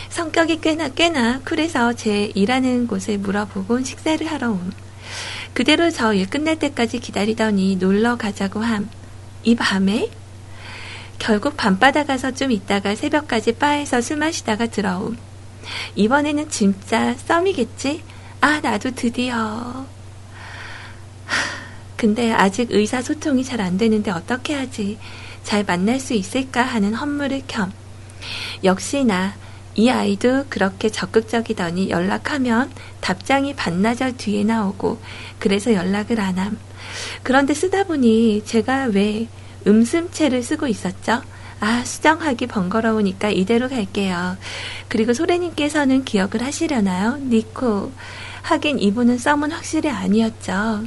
성격이 꽤나 꽤나 쿨해서 제 일하는 곳을 물어보고 식사를 하러 옴. 그대로 저 일 끝날 때까지 기다리더니 놀러 가자고 함. 이 밤에? 결국 밤바다 가서 좀 있다가 새벽까지 바에서 술 마시다가 들어옴. 이번에는 진짜 썸이겠지? 아, 나도 드디어. 근데 아직 의사소통이 잘 안 되는데 어떻게 하지? 잘 만날 수 있을까 하는 헛물을 겸. 역시나 이 아이도 그렇게 적극적이더니 연락하면 답장이 반나절 뒤에 나오고 그래서 연락을 안 함. 그런데 쓰다 보니 제가 왜 음슴체를 쓰고 있었죠? 아, 수정하기 번거로우니까 이대로 갈게요. 그리고 소래님께서는 기억을 하시려나요? 니코. 하긴 이분은 썸은 확실히 아니었죠.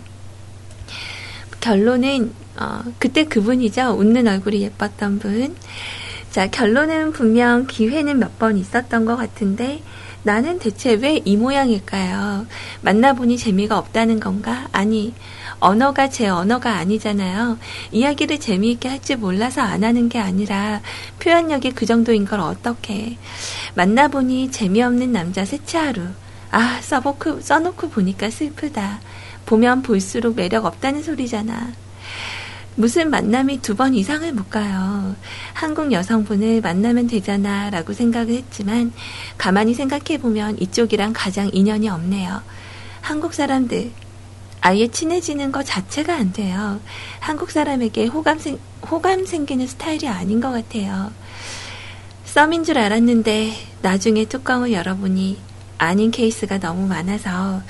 결론은, 어, 그때 그분이죠. 웃는 얼굴이 예뻤던 분. 자, 결론은 분명 기회는 몇 번 있었던 것 같은데, 나는 대체 왜 이 모양일까요? 만나보니 재미가 없다는 건가? 아니, 언어가 제 언어가 아니잖아요. 이야기를 재미있게 할 줄 몰라서 안 하는 게 아니라 표현력이 그 정도인 걸 어떻게. 만나보니 재미없는 남자 세치 하루. 아, 써놓고, 써놓고 보니까 슬프다. 보면 볼수록 매력 없다는 소리잖아. 무슨 만남이 두 번 이상을 못 가요. 한국 여성분을 만나면 되잖아 라고 생각을 했지만 가만히 생각해보면 이쪽이랑 가장 인연이 없네요. 한국 사람들, 아예 친해지는 것 자체가 안 돼요. 한국 사람에게 호감, 생, 호감 생기는 스타일이 아닌 것 같아요. 썸인 줄 알았는데 나중에 뚜껑을 열어보니 아닌 케이스가 너무 많아서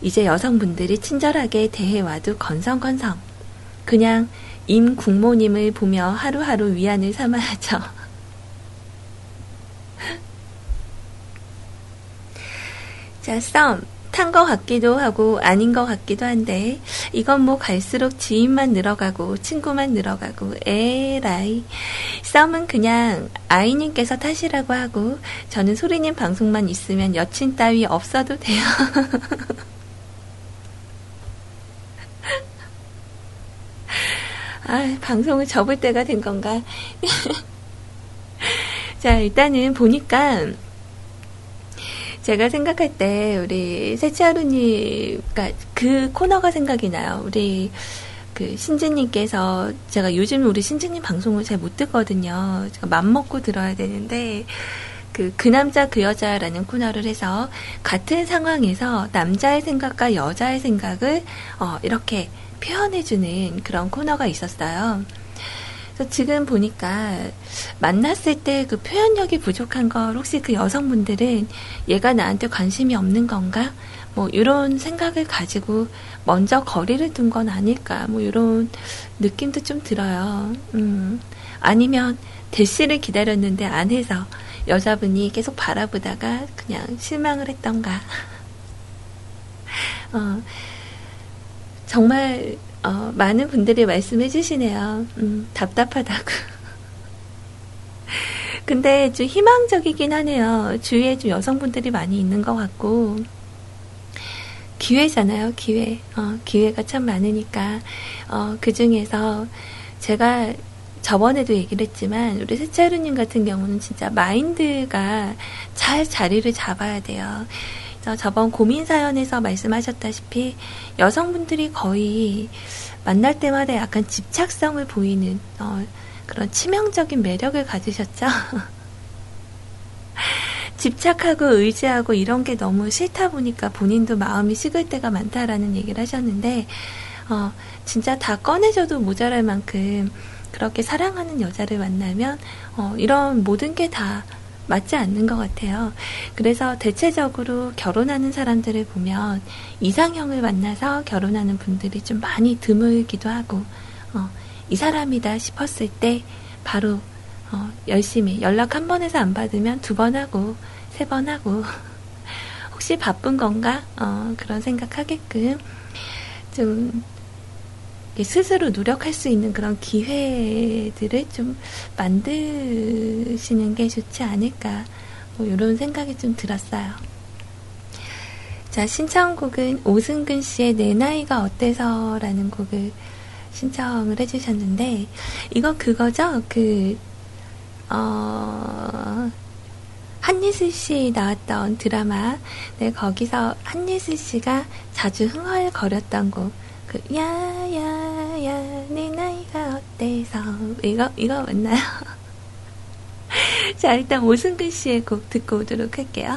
이제 여성분들이 친절하게 대해와도 건성건성. 그냥 임 국모님을 보며 하루하루 위안을 삼아야죠. 자, 썸. 탄 것 같기도 하고 아닌 것 같기도 한데 이건 뭐 갈수록 지인만 늘어가고 친구만 늘어가고 에라이 썸은 그냥 아이님께서 타시라고 하고 저는 소리님 방송만 있으면 여친 따위 없어도 돼요. 아, 방송을 접을 때가 된 건가? 자, 일단은 보니까 제가 생각할 때 우리 세치하루님, 그 코너가 생각이 나요. 우리 그 신지님께서 제가 요즘 우리 신지님 방송을 잘 못 듣거든요. 제가 맘 먹고 들어야 되는데 그, 그 남자 그 여자라는 코너를 해서 같은 상황에서 남자의 생각과 여자의 생각을 어, 이렇게 표현해주는 그런 코너가 있었어요. 그래서 지금 보니까 만났을 때 그 표현력이 부족한 걸 혹시 그 여성분들은 얘가 나한테 관심이 없는 건가? 뭐 이런 생각을 가지고 먼저 거리를 둔 건 아닐까? 뭐 이런 느낌도 좀 들어요. 음. 아니면 대시를 기다렸는데 안 해서 여자분이 계속 바라보다가 그냥 실망을 했던가. 어, 정말 어, 많은 분들이 말씀해 주시네요. 음, 답답하다고. 근데 좀 희망적이긴 하네요. 주위에 좀 여성분들이 많이 있는 것 같고. 기회잖아요, 기회. 어, 기회가 참 많으니까. 어, 그 중에서 제가 저번에도 얘기를 했지만, 우리 세차루님 같은 경우는 진짜 마인드가 잘 자리를 잡아야 돼요. 저번 고민 사연에서 말씀하셨다시피 여성분들이 거의 만날 때마다 약간 집착성을 보이는 어, 그런 치명적인 매력을 가지셨죠. 집착하고 의지하고 이런 게 너무 싫다 보니까 본인도 마음이 식을 때가 많다라는 얘기를 하셨는데, 어, 진짜 다 꺼내줘도 모자랄 만큼 그렇게 사랑하는 여자를 만나면, 어, 이런 모든 게 다 맞지 않는 것 같아요. 그래서 대체적으로 결혼하는 사람들을 보면 이상형을 만나서 결혼하는 분들이 좀 많이 드물기도 하고, 어, 이 사람이다 싶었을 때 바로 어, 열심히 연락 한 번에서 안 받으면 두 번 하고 세 번 하고. 혹시 바쁜 건가? 어, 그런 생각하게끔. 좀 스스로 노력할 수 있는 그런 기회들을 좀 만드시는 게 좋지 않을까, 뭐 이런 생각이 좀 들었어요. 자, 신청곡은 오승근 씨의 내 나이가 어때서 라는 곡을 신청을 해주셨는데, 이거 그거죠? 그, 어, 한예슬 씨 나왔던 드라마, 네, 거기서 한예슬 씨가 자주 흥얼거렸던 곡, 그 야야야 내 나이가 어때서 이거 이거 맞나요? 자 일단 오승근 씨의 곡 듣고 오도록 할게요.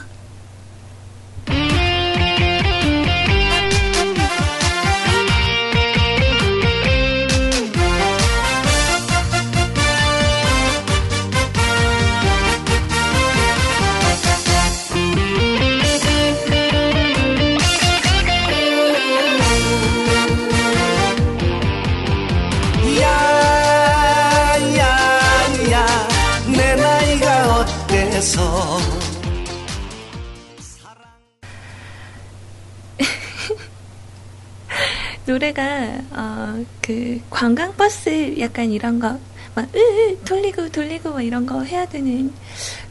노래가 어, 그 관광버스 약간 이런 거막 으, 돌리고 돌리고 막 이런 거 해야 되는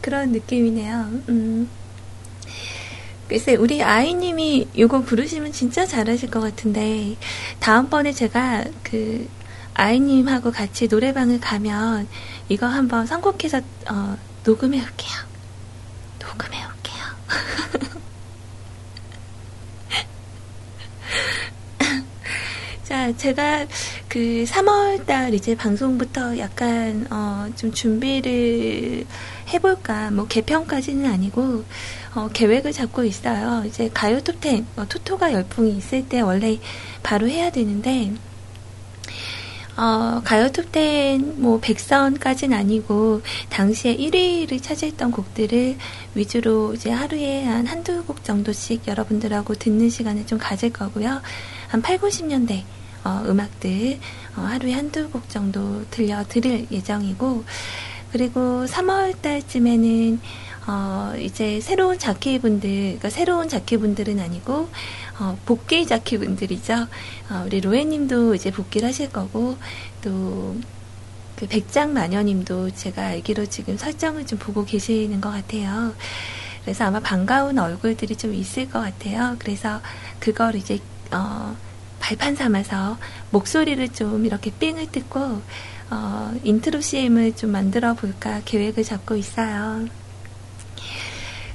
그런 느낌이네요. 음. 글쎄 우리 아이님이 이거 부르시면 진짜 잘하실 것 같은데 다음번에 제가 그 아이님하고 같이 노래방을 가면 이거 한번 선곡해서 어, 녹음해 올게요. 녹음해 올게요. 자, 제가 그 3월달 이제 방송부터 약간, 어, 좀 준비를 해볼까. 뭐, 개편까지는 아니고, 어, 계획을 잡고 있어요. 이제 가요 톱10, 어, 토토가 열풍이 있을 때 원래 바로 해야 되는데, 어, 가요 톱10 뭐 100선까지는 아니고 당시에 1위를 차지했던 곡들을 위주로 이제 하루에 한 한두 곡 정도씩 여러분들하고 듣는 시간을 좀 가질 거고요. 한 8, 90년대 어, 음악들 어, 하루에 한두 곡 정도 들려드릴 예정이고 그리고 3월 달쯤에는 어, 이제 새로운 자키분들, 그러니까 새로운 자키분들은 아니고, 어, 복귀 자키분들이죠. 어, 우리 로에님도 이제 복귀를 하실 거고, 또, 그 백장 마녀님도 제가 알기로 지금 설정을 좀 보고 계시는 것 같아요. 그래서 아마 반가운 얼굴들이 좀 있을 것 같아요. 그래서 그걸 이제, 어, 발판 삼아서 목소리를 좀 이렇게 삥을 뜯고 어, intro CM을 좀 만들어 볼까 계획을 잡고 있어요.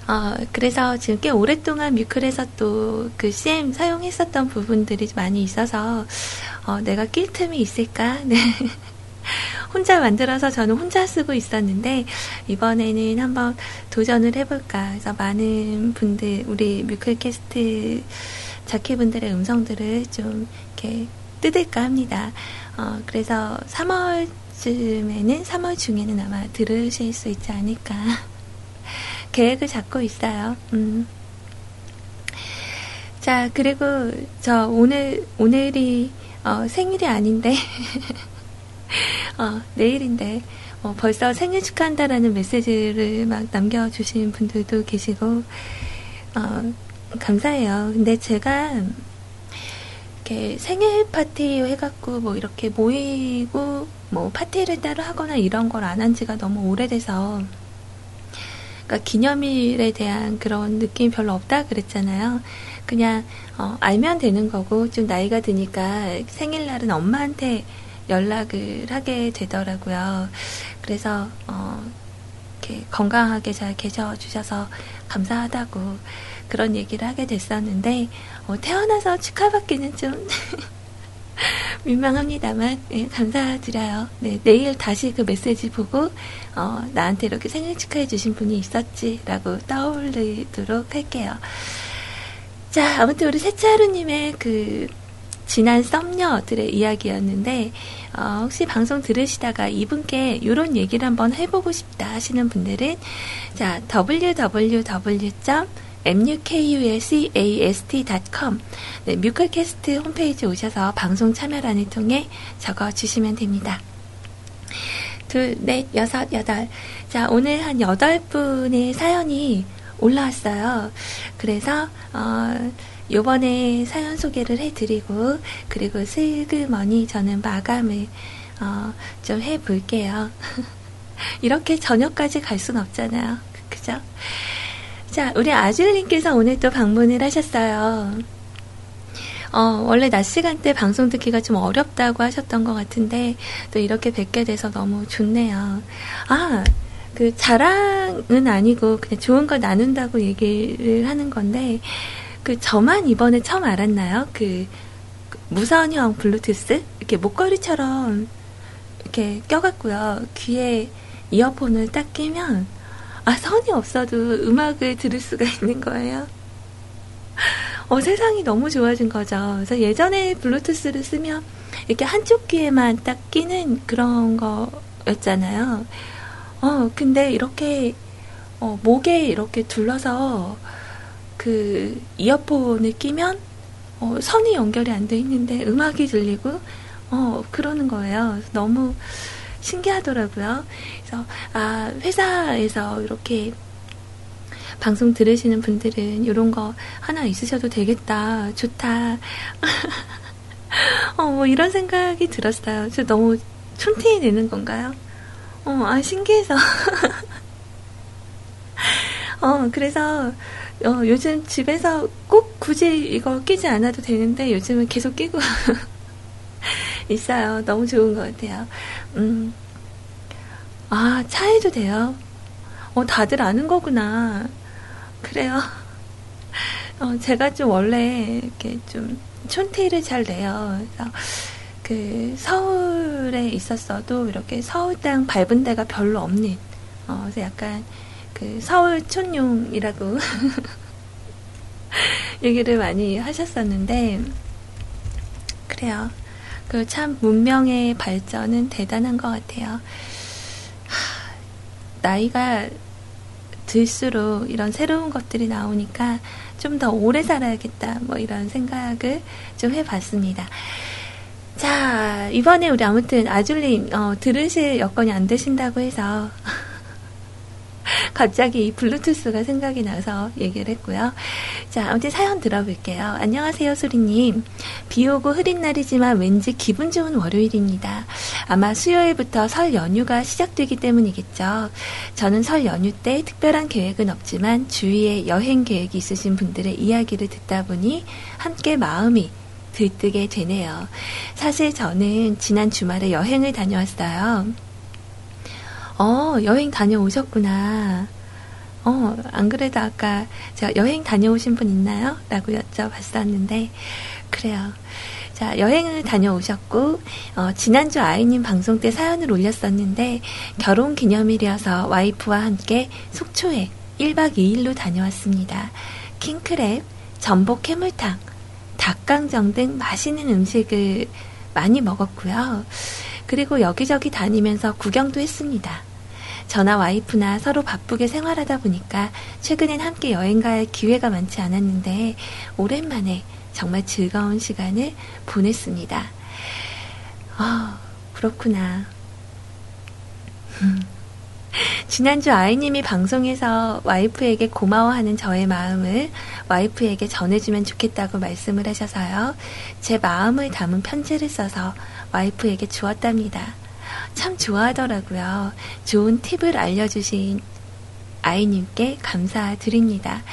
어, 그래서 지금 꽤 오랫동안 뮤클에서 또 그 CM 사용했었던 부분들이 많이 있어서 어, 내가 낄 틈이 있을까? 네. 혼자 만들어서 저는 혼자 쓰고 있었는데 이번에는 한번 도전을 해볼까. 그래서 많은 분들 우리 뮤클캐스트 자키분들의 음성들을 좀 이렇게 뜯을까 합니다. 어, 그래서 3월쯤에는, 3월 중에는 아마 들으실 수 있지 않을까. 계획을 잡고 있어요. 음. 자, 그리고 저 오늘, 오늘이 어, 생일이 아닌데, 어, 내일인데, 어, 벌써 생일 축하한다라는 메시지를 막 남겨주신 분들도 계시고, 어, 감사해요. 근데 제가, 이렇게 생일 파티 해갖고 뭐 이렇게 모이고, 뭐 파티를 따로 하거나 이런 걸 안 한 지가 너무 오래돼서, 그러니까 기념일에 대한 그런 느낌이 별로 없다 그랬잖아요. 그냥 어, 알면 되는 거고 좀 나이가 드니까 생일날은 엄마한테 연락을 하게 되더라고요. 그래서 어, 이렇게 건강하게 잘 계셔 주셔서 감사하다고 그런 얘기를 하게 됐었는데 어, 태어나서 축하받기는 좀 민망합니다만 네, 감사드려요. 네, 내일 다시 그 메시지 보고 어, 나한테 이렇게 생일 축하해 주신 분이 있었지라고 떠올리도록 할게요. 자, 아무튼 우리 세차루님의 그 지난 썸녀들의 이야기였는데 어, 혹시 방송 들으시다가 이분께 이런 얘기를 한번 해보고 싶다 하시는 분들은 자 www. mukulcast.com 네, 뮤클캐스트 홈페이지 오셔서 방송 참여란을 통해 적어주시면 됩니다. 둘, 넷, 여섯, 여덟. 자, 오늘 한 여덟 분의 사연이 올라왔어요. 그래서, 어, 요번에 사연 소개를 해드리고, 그리고 슬그머니 저는 마감을, 어, 좀 해볼게요. 이렇게 저녁까지 갈 순 없잖아요. 그죠? 자, 우리 아줄님께서 오늘 또 방문을 하셨어요. 어, 원래 낮 시간대 방송 듣기가 좀 어렵다고 하셨던 것 같은데, 또 이렇게 뵙게 돼서 너무 좋네요. 아, 그 자랑은 아니고, 그냥 좋은 걸 나눈다고 얘기를 하는 건데, 그 저만 이번에 처음 알았나요? 그, 무선형 블루투스? 이렇게 목걸이처럼 이렇게 껴갖고요. 귀에 이어폰을 딱 끼면, 아, 선이 없어도 음악을 들을 수가 있는 거예요. 어, 세상이 너무 좋아진 거죠. 그래서 예전에 블루투스를 쓰면 이렇게 한쪽 귀에만 딱 끼는 그런 거였잖아요. 어, 근데 이렇게, 어, 목에 이렇게 둘러서 그 이어폰을 끼면, 어, 선이 연결이 안 돼 있는데 음악이 들리고, 어, 그러는 거예요. 너무, 신기하더라고요. 그래서 아 회사에서 이렇게 방송 들으시는 분들은 이런 거 하나 있으셔도 되겠다. 좋다. 어, 뭐 이런 생각이 들었어요. 저 너무 촌티 내는 건가요? 어, 아, 신기해서. 어, 그래서, 어, 요즘 집에서 꼭 굳이 이거 끼지 않아도 되는데 요즘은 계속 끼고 있어요. 너무 좋은 것 같아요. 음. 아, 차해도 돼요? 어, 다들 아는 거구나. 그래요. 어, 제가 좀 원래 이렇게 좀 촌티를 잘 내요. 그래서 그 서울에 있었어도 이렇게 서울 땅 밟은 데가 별로 없는, 어, 그래서 약간 그 서울 촌용이라고 얘기를 많이 하셨었는데, 그래요. 그 참 문명의 발전은 대단한 것 같아요. 나이가 들수록 이런 새로운 것들이 나오니까 좀 더 오래 살아야겠다. 뭐 이런 생각을 좀 해봤습니다. 자, 이번에 우리 아무튼 아줄님, 어, 들으실 여건이 안 되신다고 해서 갑자기 블루투스가 생각이 나서 얘기를 했고요. 자, 아무튼 사연 들어볼게요. 안녕하세요, 소리님. 비 오고 흐린 날이지만 왠지 기분 좋은 월요일입니다. 아마 수요일부터 설 연휴가 시작되기 때문이겠죠. 저는 설 연휴 때 특별한 계획은 없지만 주위에 여행 계획이 있으신 분들의 이야기를 듣다 보니 함께 마음이 들뜨게 되네요. 사실 저는 지난 주말에 여행을 다녀왔어요. 어, 여행 다녀오셨구나. 어, 안 그래도 아까 제가 여행 다녀오신 분 있나요? 라고 여쭤봤었는데, 그래요. 자, 여행을 다녀오셨고, 어, 지난주 아이님 방송 때 사연을 올렸었는데, 결혼 기념일이어서 와이프와 함께 속초에 1박 2일로 다녀왔습니다. 킹크랩, 전복 해물탕, 닭강정 등 맛있는 음식을 많이 먹었고요. 그리고 여기저기 다니면서 구경도 했습니다. 저나 와이프나 서로 바쁘게 생활하다 보니까 최근엔 함께 여행 갈 기회가 많지 않았는데 오랜만에 정말 즐거운 시간을 보냈습니다. 아, 그렇구나. 지난주 아이님이 방송에서 와이프에게 고마워하는 저의 마음을 와이프에게 전해주면 좋겠다고 말씀을 하셔서요. 제 마음을 담은 편지를 써서 와이프에게 주었답니다. 참 좋아하더라고요. 좋은 팁을 알려주신 아이님께 감사드립니다.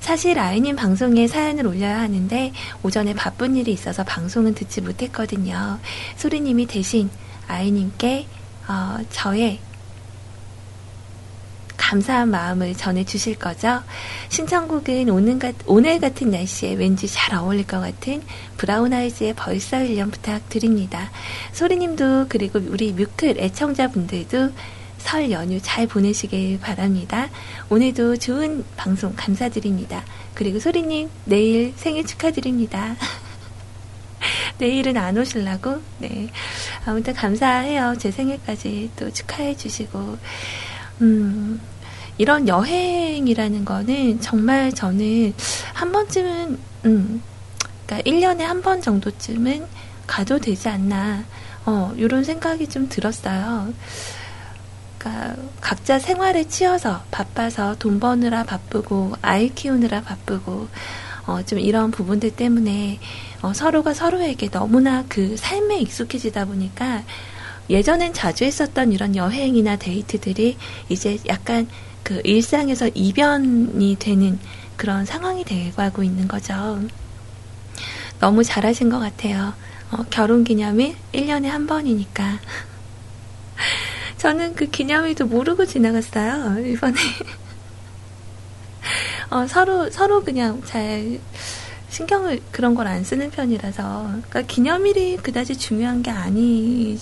사실 아이님 방송에 사연을 올려야 하는데 오전에 바쁜 일이 있어서 방송은 듣지 못했거든요. 소리님이 대신 아이님께 어, 저의 감사한 마음을 전해주실 거죠. 신청곡은 오늘, 같은 날씨에 왠지 잘 어울릴 것 같은 브라운 아이즈의 벌써 1년 부탁드립니다. 소리님도 그리고 우리 뮤클 애청자분들도 설 연휴 잘 보내시길 바랍니다. 오늘도 좋은 방송 감사드립니다. 그리고 소리님 내일 생일 축하드립니다. 내일은 안 오실라고? 네. 아무튼 감사해요. 제 생일까지 또 축하해 주시고. 음, 이런 여행이라는 거는 정말 저는 한 번쯤은, 음, 그러니까 1년에 한 번 정도쯤은 가도 되지 않나, 어, 이런 생각이 좀 들었어요. 그러니까 각자 생활에 치여서 바빠서 돈 버느라 바쁘고, 아이 키우느라 바쁘고, 어, 좀 이런 부분들 때문에 어, 서로가 서로에게 너무나 그 삶에 익숙해지다 보니까 예전엔 자주 했었던 이런 여행이나 데이트들이 이제 약간 그 일상에서 이변이 되는 그런 상황이 되고 있는 거죠. 너무 잘하신 것 같아요. 어, 결혼 기념일 1년에 한 번이니까. 저는 그 기념일도 모르고 지나갔어요, 이번에. 어, 서로, 서로 그냥 잘 신경을 그런 걸 안 쓰는 편이라서. 그러니까 기념일이 그다지 중요한 게 아니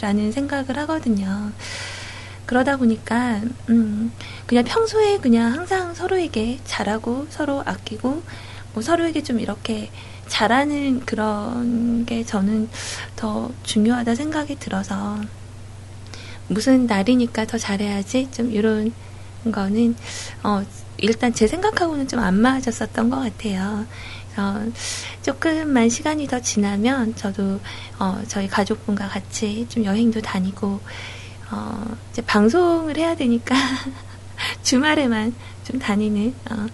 라는 생각을 하거든요. 그러다 보니까 음, 그냥 평소에 그냥 항상 서로에게 잘하고 서로 아끼고 뭐 서로에게 좀 이렇게 잘하는 그런 게 저는 더 중요하다 생각이 들어서 무슨 날이니까 더 잘해야지 좀 이런 거는 어 일단 제 생각하고는 좀 안 맞았었던 것 같아요. 어, 조금만 시간이 더 지나면 저도 어, 저희 가족분과 같이 좀 여행도 다니고 어, 이제 방송을 해야 되니까 주말에만 좀 다니는 어,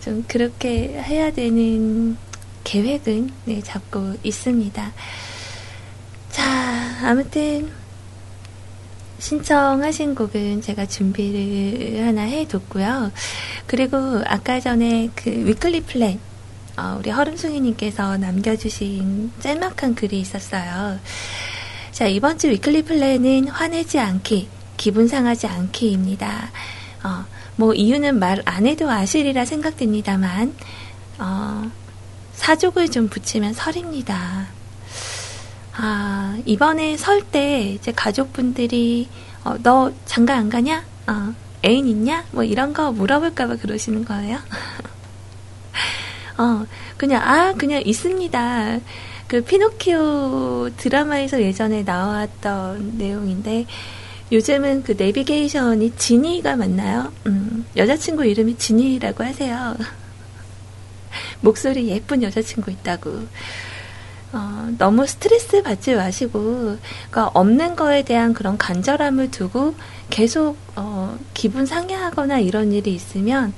좀 그렇게 해야 되는 계획은 네, 잡고 있습니다. 자, 아무튼 신청하신 곡은 제가 준비를 하나 해뒀고요. 그리고 아까 전에 그 weekly plan 어, 우리 허름숭이님께서 남겨주신 짤막한 글이 있었어요. 자, 이번 주 위클리 플랜은 화내지 않기, 기분 상하지 않기입니다. 어, 뭐, 이유는 말 안 해도 아시리라 생각됩니다만, 어, 사족을 좀 붙이면 설입니다. 아, 이번에 설 때 이제 가족분들이, 어, 너 장가 안 가냐? 어, 애인 있냐? 뭐 이런 거 물어볼까봐 그러시는 거예요. 어, 그냥, 아, 그냥 있습니다. 그 피노키오 드라마에서 예전에 나왔던 내용인데 요즘은 그 내비게이션이 지니가 맞나요? 음, 여자친구 이름이 지니라고 하세요. 목소리 예쁜 여자친구 있다고. 어, 너무 스트레스 받지 마시고, 그러니까 없는 거에 대한 그런 간절함을 두고 계속 어, 기분 상해하거나 이런 일이 있으면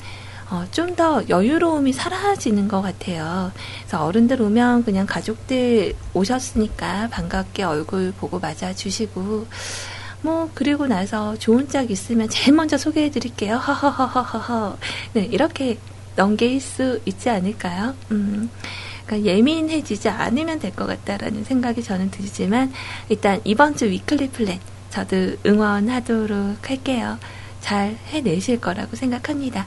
어, 좀 더 여유로움이 사라지는 것 같아요. 그래서 어른들 오면 그냥 가족들 오셨으니까 반갑게 얼굴 보고 맞아주시고, 뭐, 그리고 나서 좋은 짝 있으면 제일 먼저 소개해 드릴게요. 허허허허허. 네, 이렇게 넘길 수 있지 않을까요? 음. 그러니까 예민해지지 않으면 될 것 같다라는 생각이 저는 들지만, 일단 이번 주 weekly plan, 저도 응원하도록 할게요. 잘 해내실 거라고 생각합니다.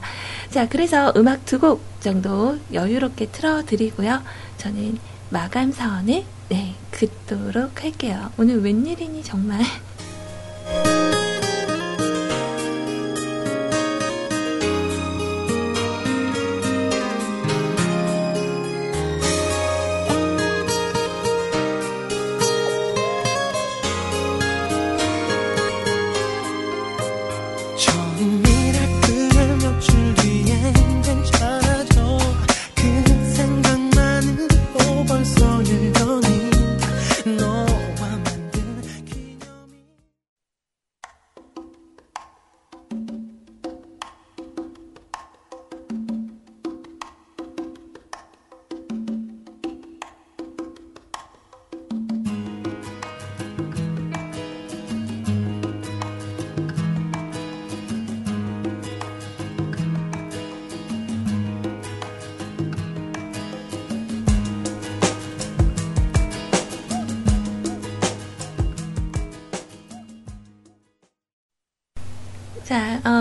자, 그래서 음악 두 곡 정도 여유롭게 틀어드리고요. 저는 마감 사원을 네, 긋도록 할게요. 오늘 웬일이니 정말.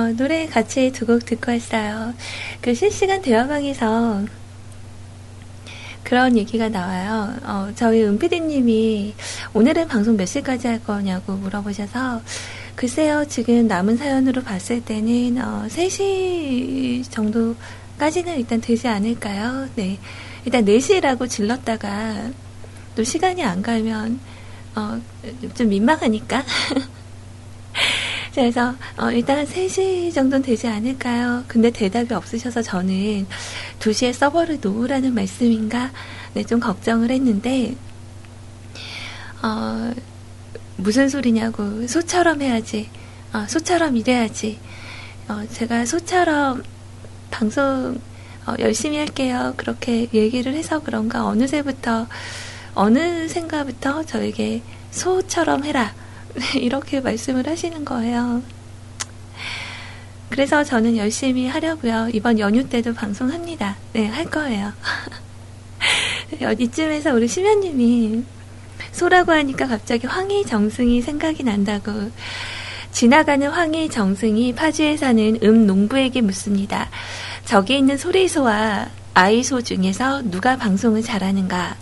어, 노래 같이 두 곡 듣고 왔어요. 그 실시간 대화방에서 그런 얘기가 나와요. 어, 저희 은피디님이 오늘은 방송 몇 시까지 할 거냐고 물어보셔서 글쎄요, 지금 남은 사연으로 봤을 때는 어, 3시 정도까지는 일단 되지 않을까요? 네. 일단 4시라고 질렀다가 또 시간이 안 가면 어, 좀 민망하니까 그래서 어, 일단 3시 정도는 되지 않을까요? 근데 대답이 없으셔서 저는 2시에 서버를 놓으라는 말씀인가? 네, 좀 걱정을 했는데 어, 무슨 소리냐고. 소처럼 해야지. 어, 소처럼 일해야지. 어, 제가 소처럼 방송 어, 열심히 할게요. 그렇게 얘기를 해서 그런가? 어느새부터 어느샌가부터 저에게 소처럼 해라 이렇게 말씀을 하시는 거예요. 그래서 저는 열심히 하려고요. 이번 연휴 때도 방송합니다. 네, 할 거예요. 이쯤에서 우리 심연님이 소라고 하니까 갑자기 황희 정승이 생각이 난다고. 지나가는 황희 정승이 파주에 사는 음 농부에게 묻습니다. 저기 있는 소리소와 아이소 중에서 누가 방송을 잘하는가?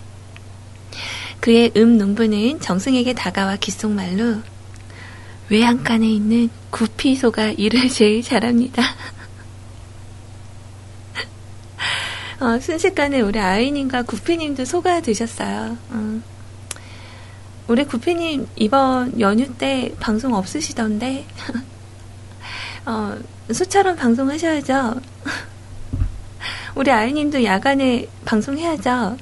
그의 음 농부는 정승에게 다가와 귓속말로 외양간에 있는 구피소가 일을 제일 잘합니다. 어, 순식간에 우리 아이님과 구피님도 소가 되셨어요. 어. 우리 구피님 이번 연휴 때 방송 없으시던데 어, 소처럼 방송하셔야죠. 우리 아이님도 야간에 방송해야죠.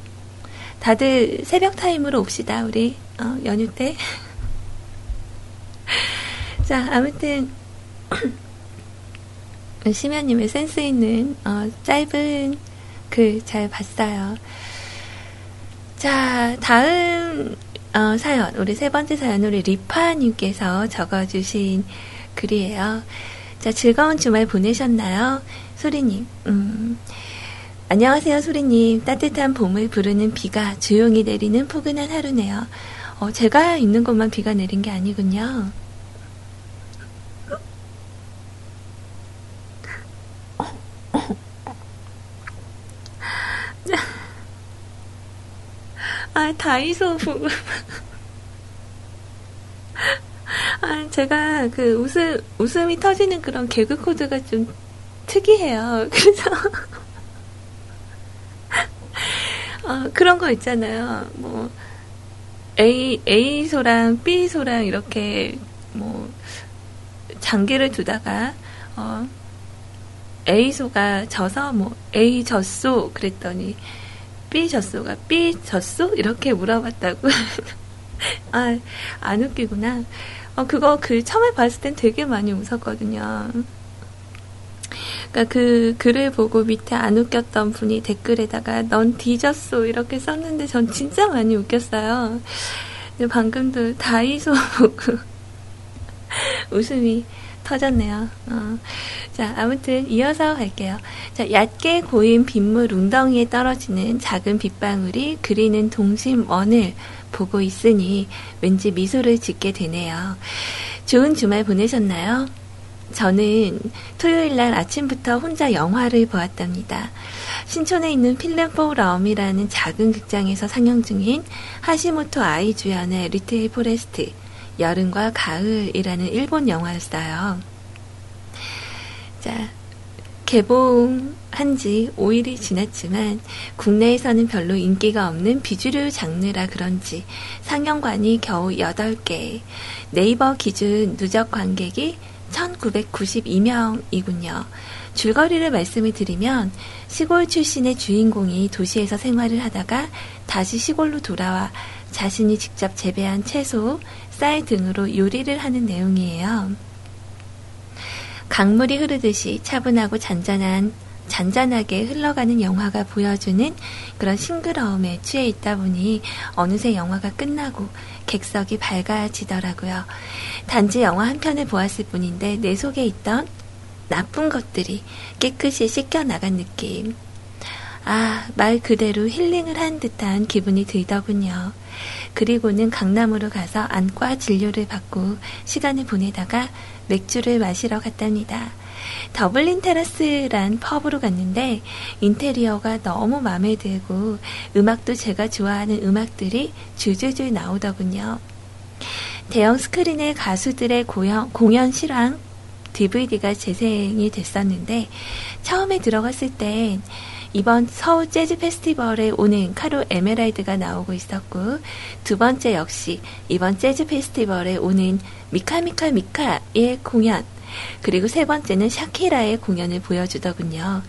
다들 새벽 타임으로 옵시다, 우리, 어, 연휴 때. 자, 아무튼, 심연님의 센스 있는, 어, 짧은 글 잘 봤어요. 자, 다음, 어, 사연, 우리 세 번째 사연, 우리 리파님께서 적어주신 글이에요. 자, 즐거운 주말 보내셨나요? 소리님, 음, 안녕하세요, 소리님. 따뜻한 봄을 부르는 비가 조용히 내리는 포근한 하루네요. 어, 제가 있는 곳만 비가 내린 게 아니군요. 아, 다이소 부분. 아, 제가 그 웃음, 웃음이 터지는 그런 개그 코드가 좀 특이해요. 그래서. 어, 그런 거 있잖아요. 뭐, A, A소랑 B소랑 이렇게, 뭐, 장기를 두다가, 어, A소가 져서, 뭐, A 졌소, 그랬더니, B 졌소가 B 졌소? 이렇게 물어봤다고. 아, 안 웃기구나. 어, 그거 글 처음에 봤을 땐 되게 많이 웃었거든요. 그러니까 그 글을 보고 밑에 안 웃겼던 분이 댓글에다가 넌 뒤졌어 이렇게 썼는데 전 진짜 많이 웃겼어요. 방금도 다이소 보고 웃음이 터졌네요. 어. 자, 아무튼 이어서 갈게요. 자, 얕게 고인 빗물 웅덩이에 떨어지는 작은 빗방울이 그리는 동심원을 보고 있으니 왠지 미소를 짓게 되네요. 좋은 주말 보내셨나요? 저는 토요일 날 아침부터 혼자 영화를 보았답니다. 신촌에 있는 필름 포럼이라는 작은 극장에서 상영 중인 하시모토 아이 주연의 리틀 포레스트 여름과 가을이라는 일본 영화였어요. 자, 개봉한 지 5일이 지났지만 국내에서는 별로 인기가 없는 비주류 장르라 그런지 상영관이 겨우 8개, 네이버 기준 누적 관객이 1992명이군요. 줄거리를 말씀을 드리면 시골 출신의 주인공이 도시에서 생활을 하다가 다시 시골로 돌아와 자신이 직접 재배한 채소, 쌀 등으로 요리를 하는 내용이에요. 강물이 흐르듯이 차분하고 잔잔한 잔잔하게 흘러가는 영화가 보여주는 그런 싱그러움에 취해 있다 보니 어느새 영화가 끝나고 객석이 밝아지더라고요. 단지 영화 한 편을 보았을 뿐인데 내 속에 있던 나쁜 것들이 깨끗이 씻겨 나간 느낌. 아, 말 그대로 힐링을 한 듯한 기분이 들더군요. 그리고는 강남으로 가서 안과 진료를 받고 시간을 보내다가 맥주를 마시러 갔답니다. 더블린 테라스란 펍으로 갔는데 인테리어가 너무 마음에 들고 음악도 제가 좋아하는 음악들이 줄줄줄 나오더군요. 대형 스크린의 가수들의 고연, 공연 실황 DVD가 재생이 됐었는데 처음에 들어갔을 땐 이번 서울 재즈 페스티벌에 오는 카로 에메랄드가 나오고 있었고 두 번째 역시 이번 재즈 페스티벌에 오는 미카미카 미카의 공연 그리고 세 번째는 샤키라의 공연을 보여주더군요.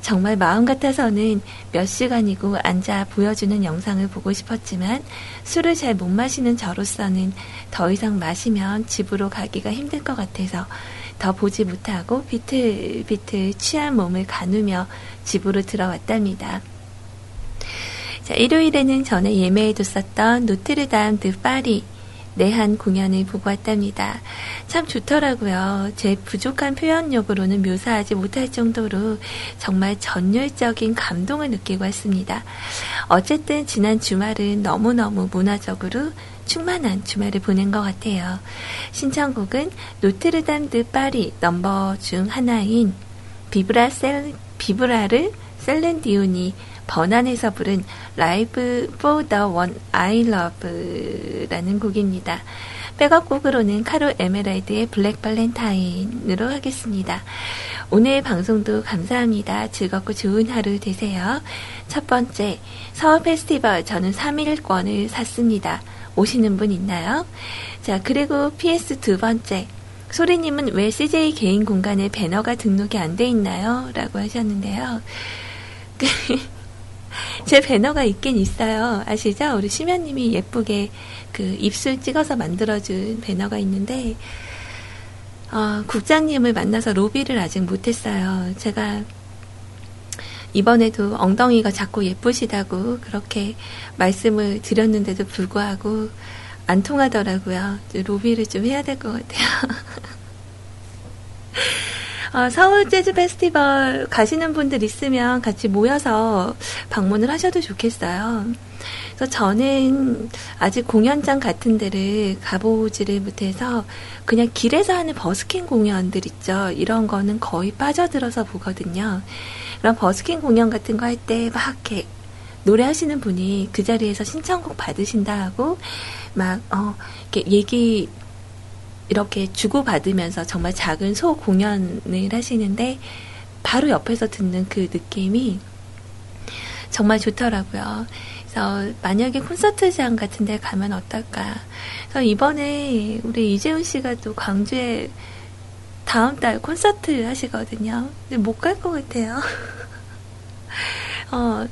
정말 마음 같아서는 몇 시간이고 앉아 보여주는 영상을 보고 싶었지만 술을 잘 못 마시는 저로서는 더 이상 마시면 집으로 가기가 힘들 것 같아서 더 보지 못하고 비틀비틀 취한 몸을 가누며 집으로 들어왔답니다. 자, 일요일에는 전에 예매해뒀었던 노트르담 드 파리 내한 공연을 보고 왔답니다. 참 좋더라고요. 제 부족한 표현력으로는 묘사하지 못할 정도로 정말 전율적인 감동을 느끼고 왔습니다. 어쨌든 지난 주말은 너무너무 문화적으로 충만한 주말을 보낸 것 같아요. 신청곡은 노트르담 드 파리 넘버 중 하나인 Vivre 셀, Vivre를 셀렌디온이 번안해서 부른 Live for the one I love라는 곡입니다. 백업곡으로는 카로 에메랄드의 Black Valentine으로 하겠습니다. 오늘 방송도 감사합니다. 즐겁고 좋은 하루 되세요. 첫 번째, 서울 페스티벌 저는 3일권을 샀습니다. 오시는 분 있나요? 자, 그리고 PS 두 번째, 소리님은 왜 CJ 개인 공간에 배너가 등록이 안 돼 있나요? 라고 하셨는데요. 제 배너가 있긴 있어요. 아시죠? 우리 심연님이 예쁘게 그 입술 찍어서 만들어준 배너가 있는데, 어, 국장님을 만나서 로비를 아직 못했어요. 제가 이번에도 엉덩이가 자꾸 예쁘시다고 그렇게 말씀을 드렸는데도 불구하고 안 통하더라고요. 로비를 좀 해야 될 것 같아요. 어, 서울 재즈 페스티벌 가시는 분들 있으면 같이 모여서 방문을 하셔도 좋겠어요. 그래서 저는 아직 공연장 같은 데를 가보지를 못해서 그냥 길에서 하는 버스킹 공연들 있죠. 이런 거는 거의 빠져들어서 보거든요. 그런 버스킹 공연 같은 거 할 때 막 이렇게 노래하시는 분이 그 자리에서 신청곡 받으신다 하고 막, 어, 이렇게 얘기 이렇게 주고받으면서 정말 작은 소 공연을 하시는데 바로 옆에서 듣는 그 느낌이 정말 좋더라고요. 그래서 만약에 콘서트장 같은 데 가면 어떨까. 그래서 이번에 우리 이재훈 씨가 또 광주에 다음 달 콘서트 하시거든요. 근데 못 갈 것 같아요. 어,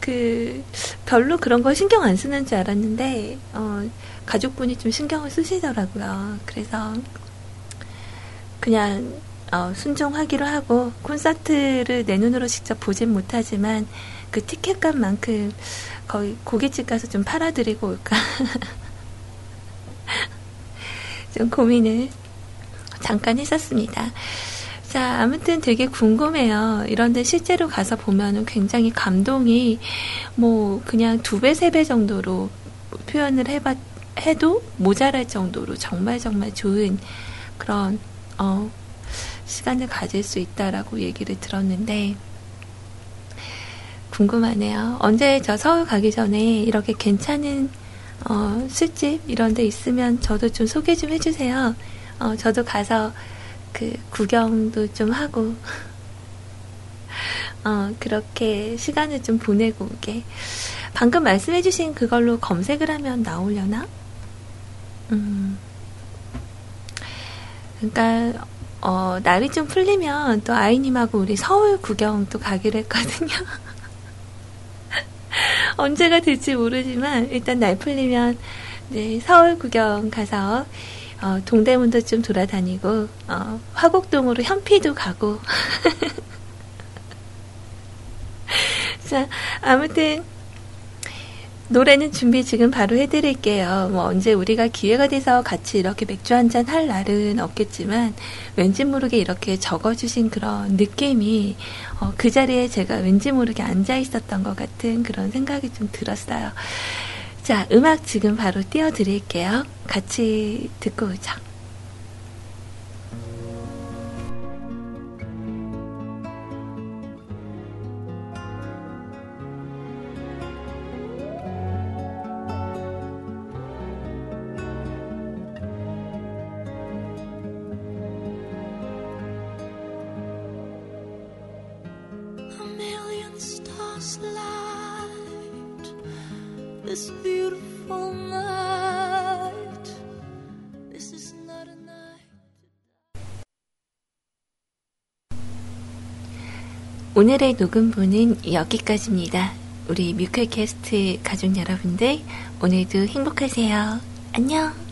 그, 별로 그런 거 신경 안 쓰는 줄 알았는데, 어, 가족분이 좀 신경을 쓰시더라고요. 그래서 그냥 어, 순종하기로 하고 콘서트를 내 눈으로 직접 보진 못하지만 그 티켓값만큼 거의 고깃집 가서 좀 팔아드리고 올까 좀 고민을 잠깐 했었습니다. 자, 아무튼 되게 궁금해요. 이런데 실제로 가서 보면은 굉장히 감동이 뭐 그냥 두 배, 세 배 정도로 표현을 해봤, 해도 모자랄 정도로 정말 정말 좋은 그런 어, 시간을 가질 수 있다라고 얘기를 들었는데 궁금하네요. 언제 저 서울 가기 전에 이렇게 괜찮은 어, 술집 이런 데 있으면 저도 좀 소개 좀 해주세요. 어, 저도 가서 그 구경도 좀 하고 어, 그렇게 시간을 좀 보내고 오게. 방금 말씀해주신 그걸로 검색을 하면 나오려나? 음. 그러니까 어, 날이 좀 풀리면 또 아이님하고 우리 서울 구경 또 가기로 했거든요. 언제가 될지 모르지만 일단 날 풀리면 네, 서울 구경 가서 어, 동대문도 좀 돌아다니고 어, 화곡동으로 현피도 가고 자 아무튼 노래는 준비 지금 바로 해드릴게요. 뭐 언제 우리가 기회가 돼서 같이 이렇게 맥주 한 잔 할 날은 없겠지만 왠지 모르게 이렇게 적어주신 그런 느낌이 어, 그 자리에 제가 왠지 모르게 앉아 있었던 것 같은 그런 생각이 좀 들었어요. 자, 음악 지금 바로 띄워드릴게요. 같이 듣고 오죠. 오늘의 녹음본은 여기까지입니다. 우리 뮤클캐스트 가족 여러분들, 오늘도 행복하세요. 안녕!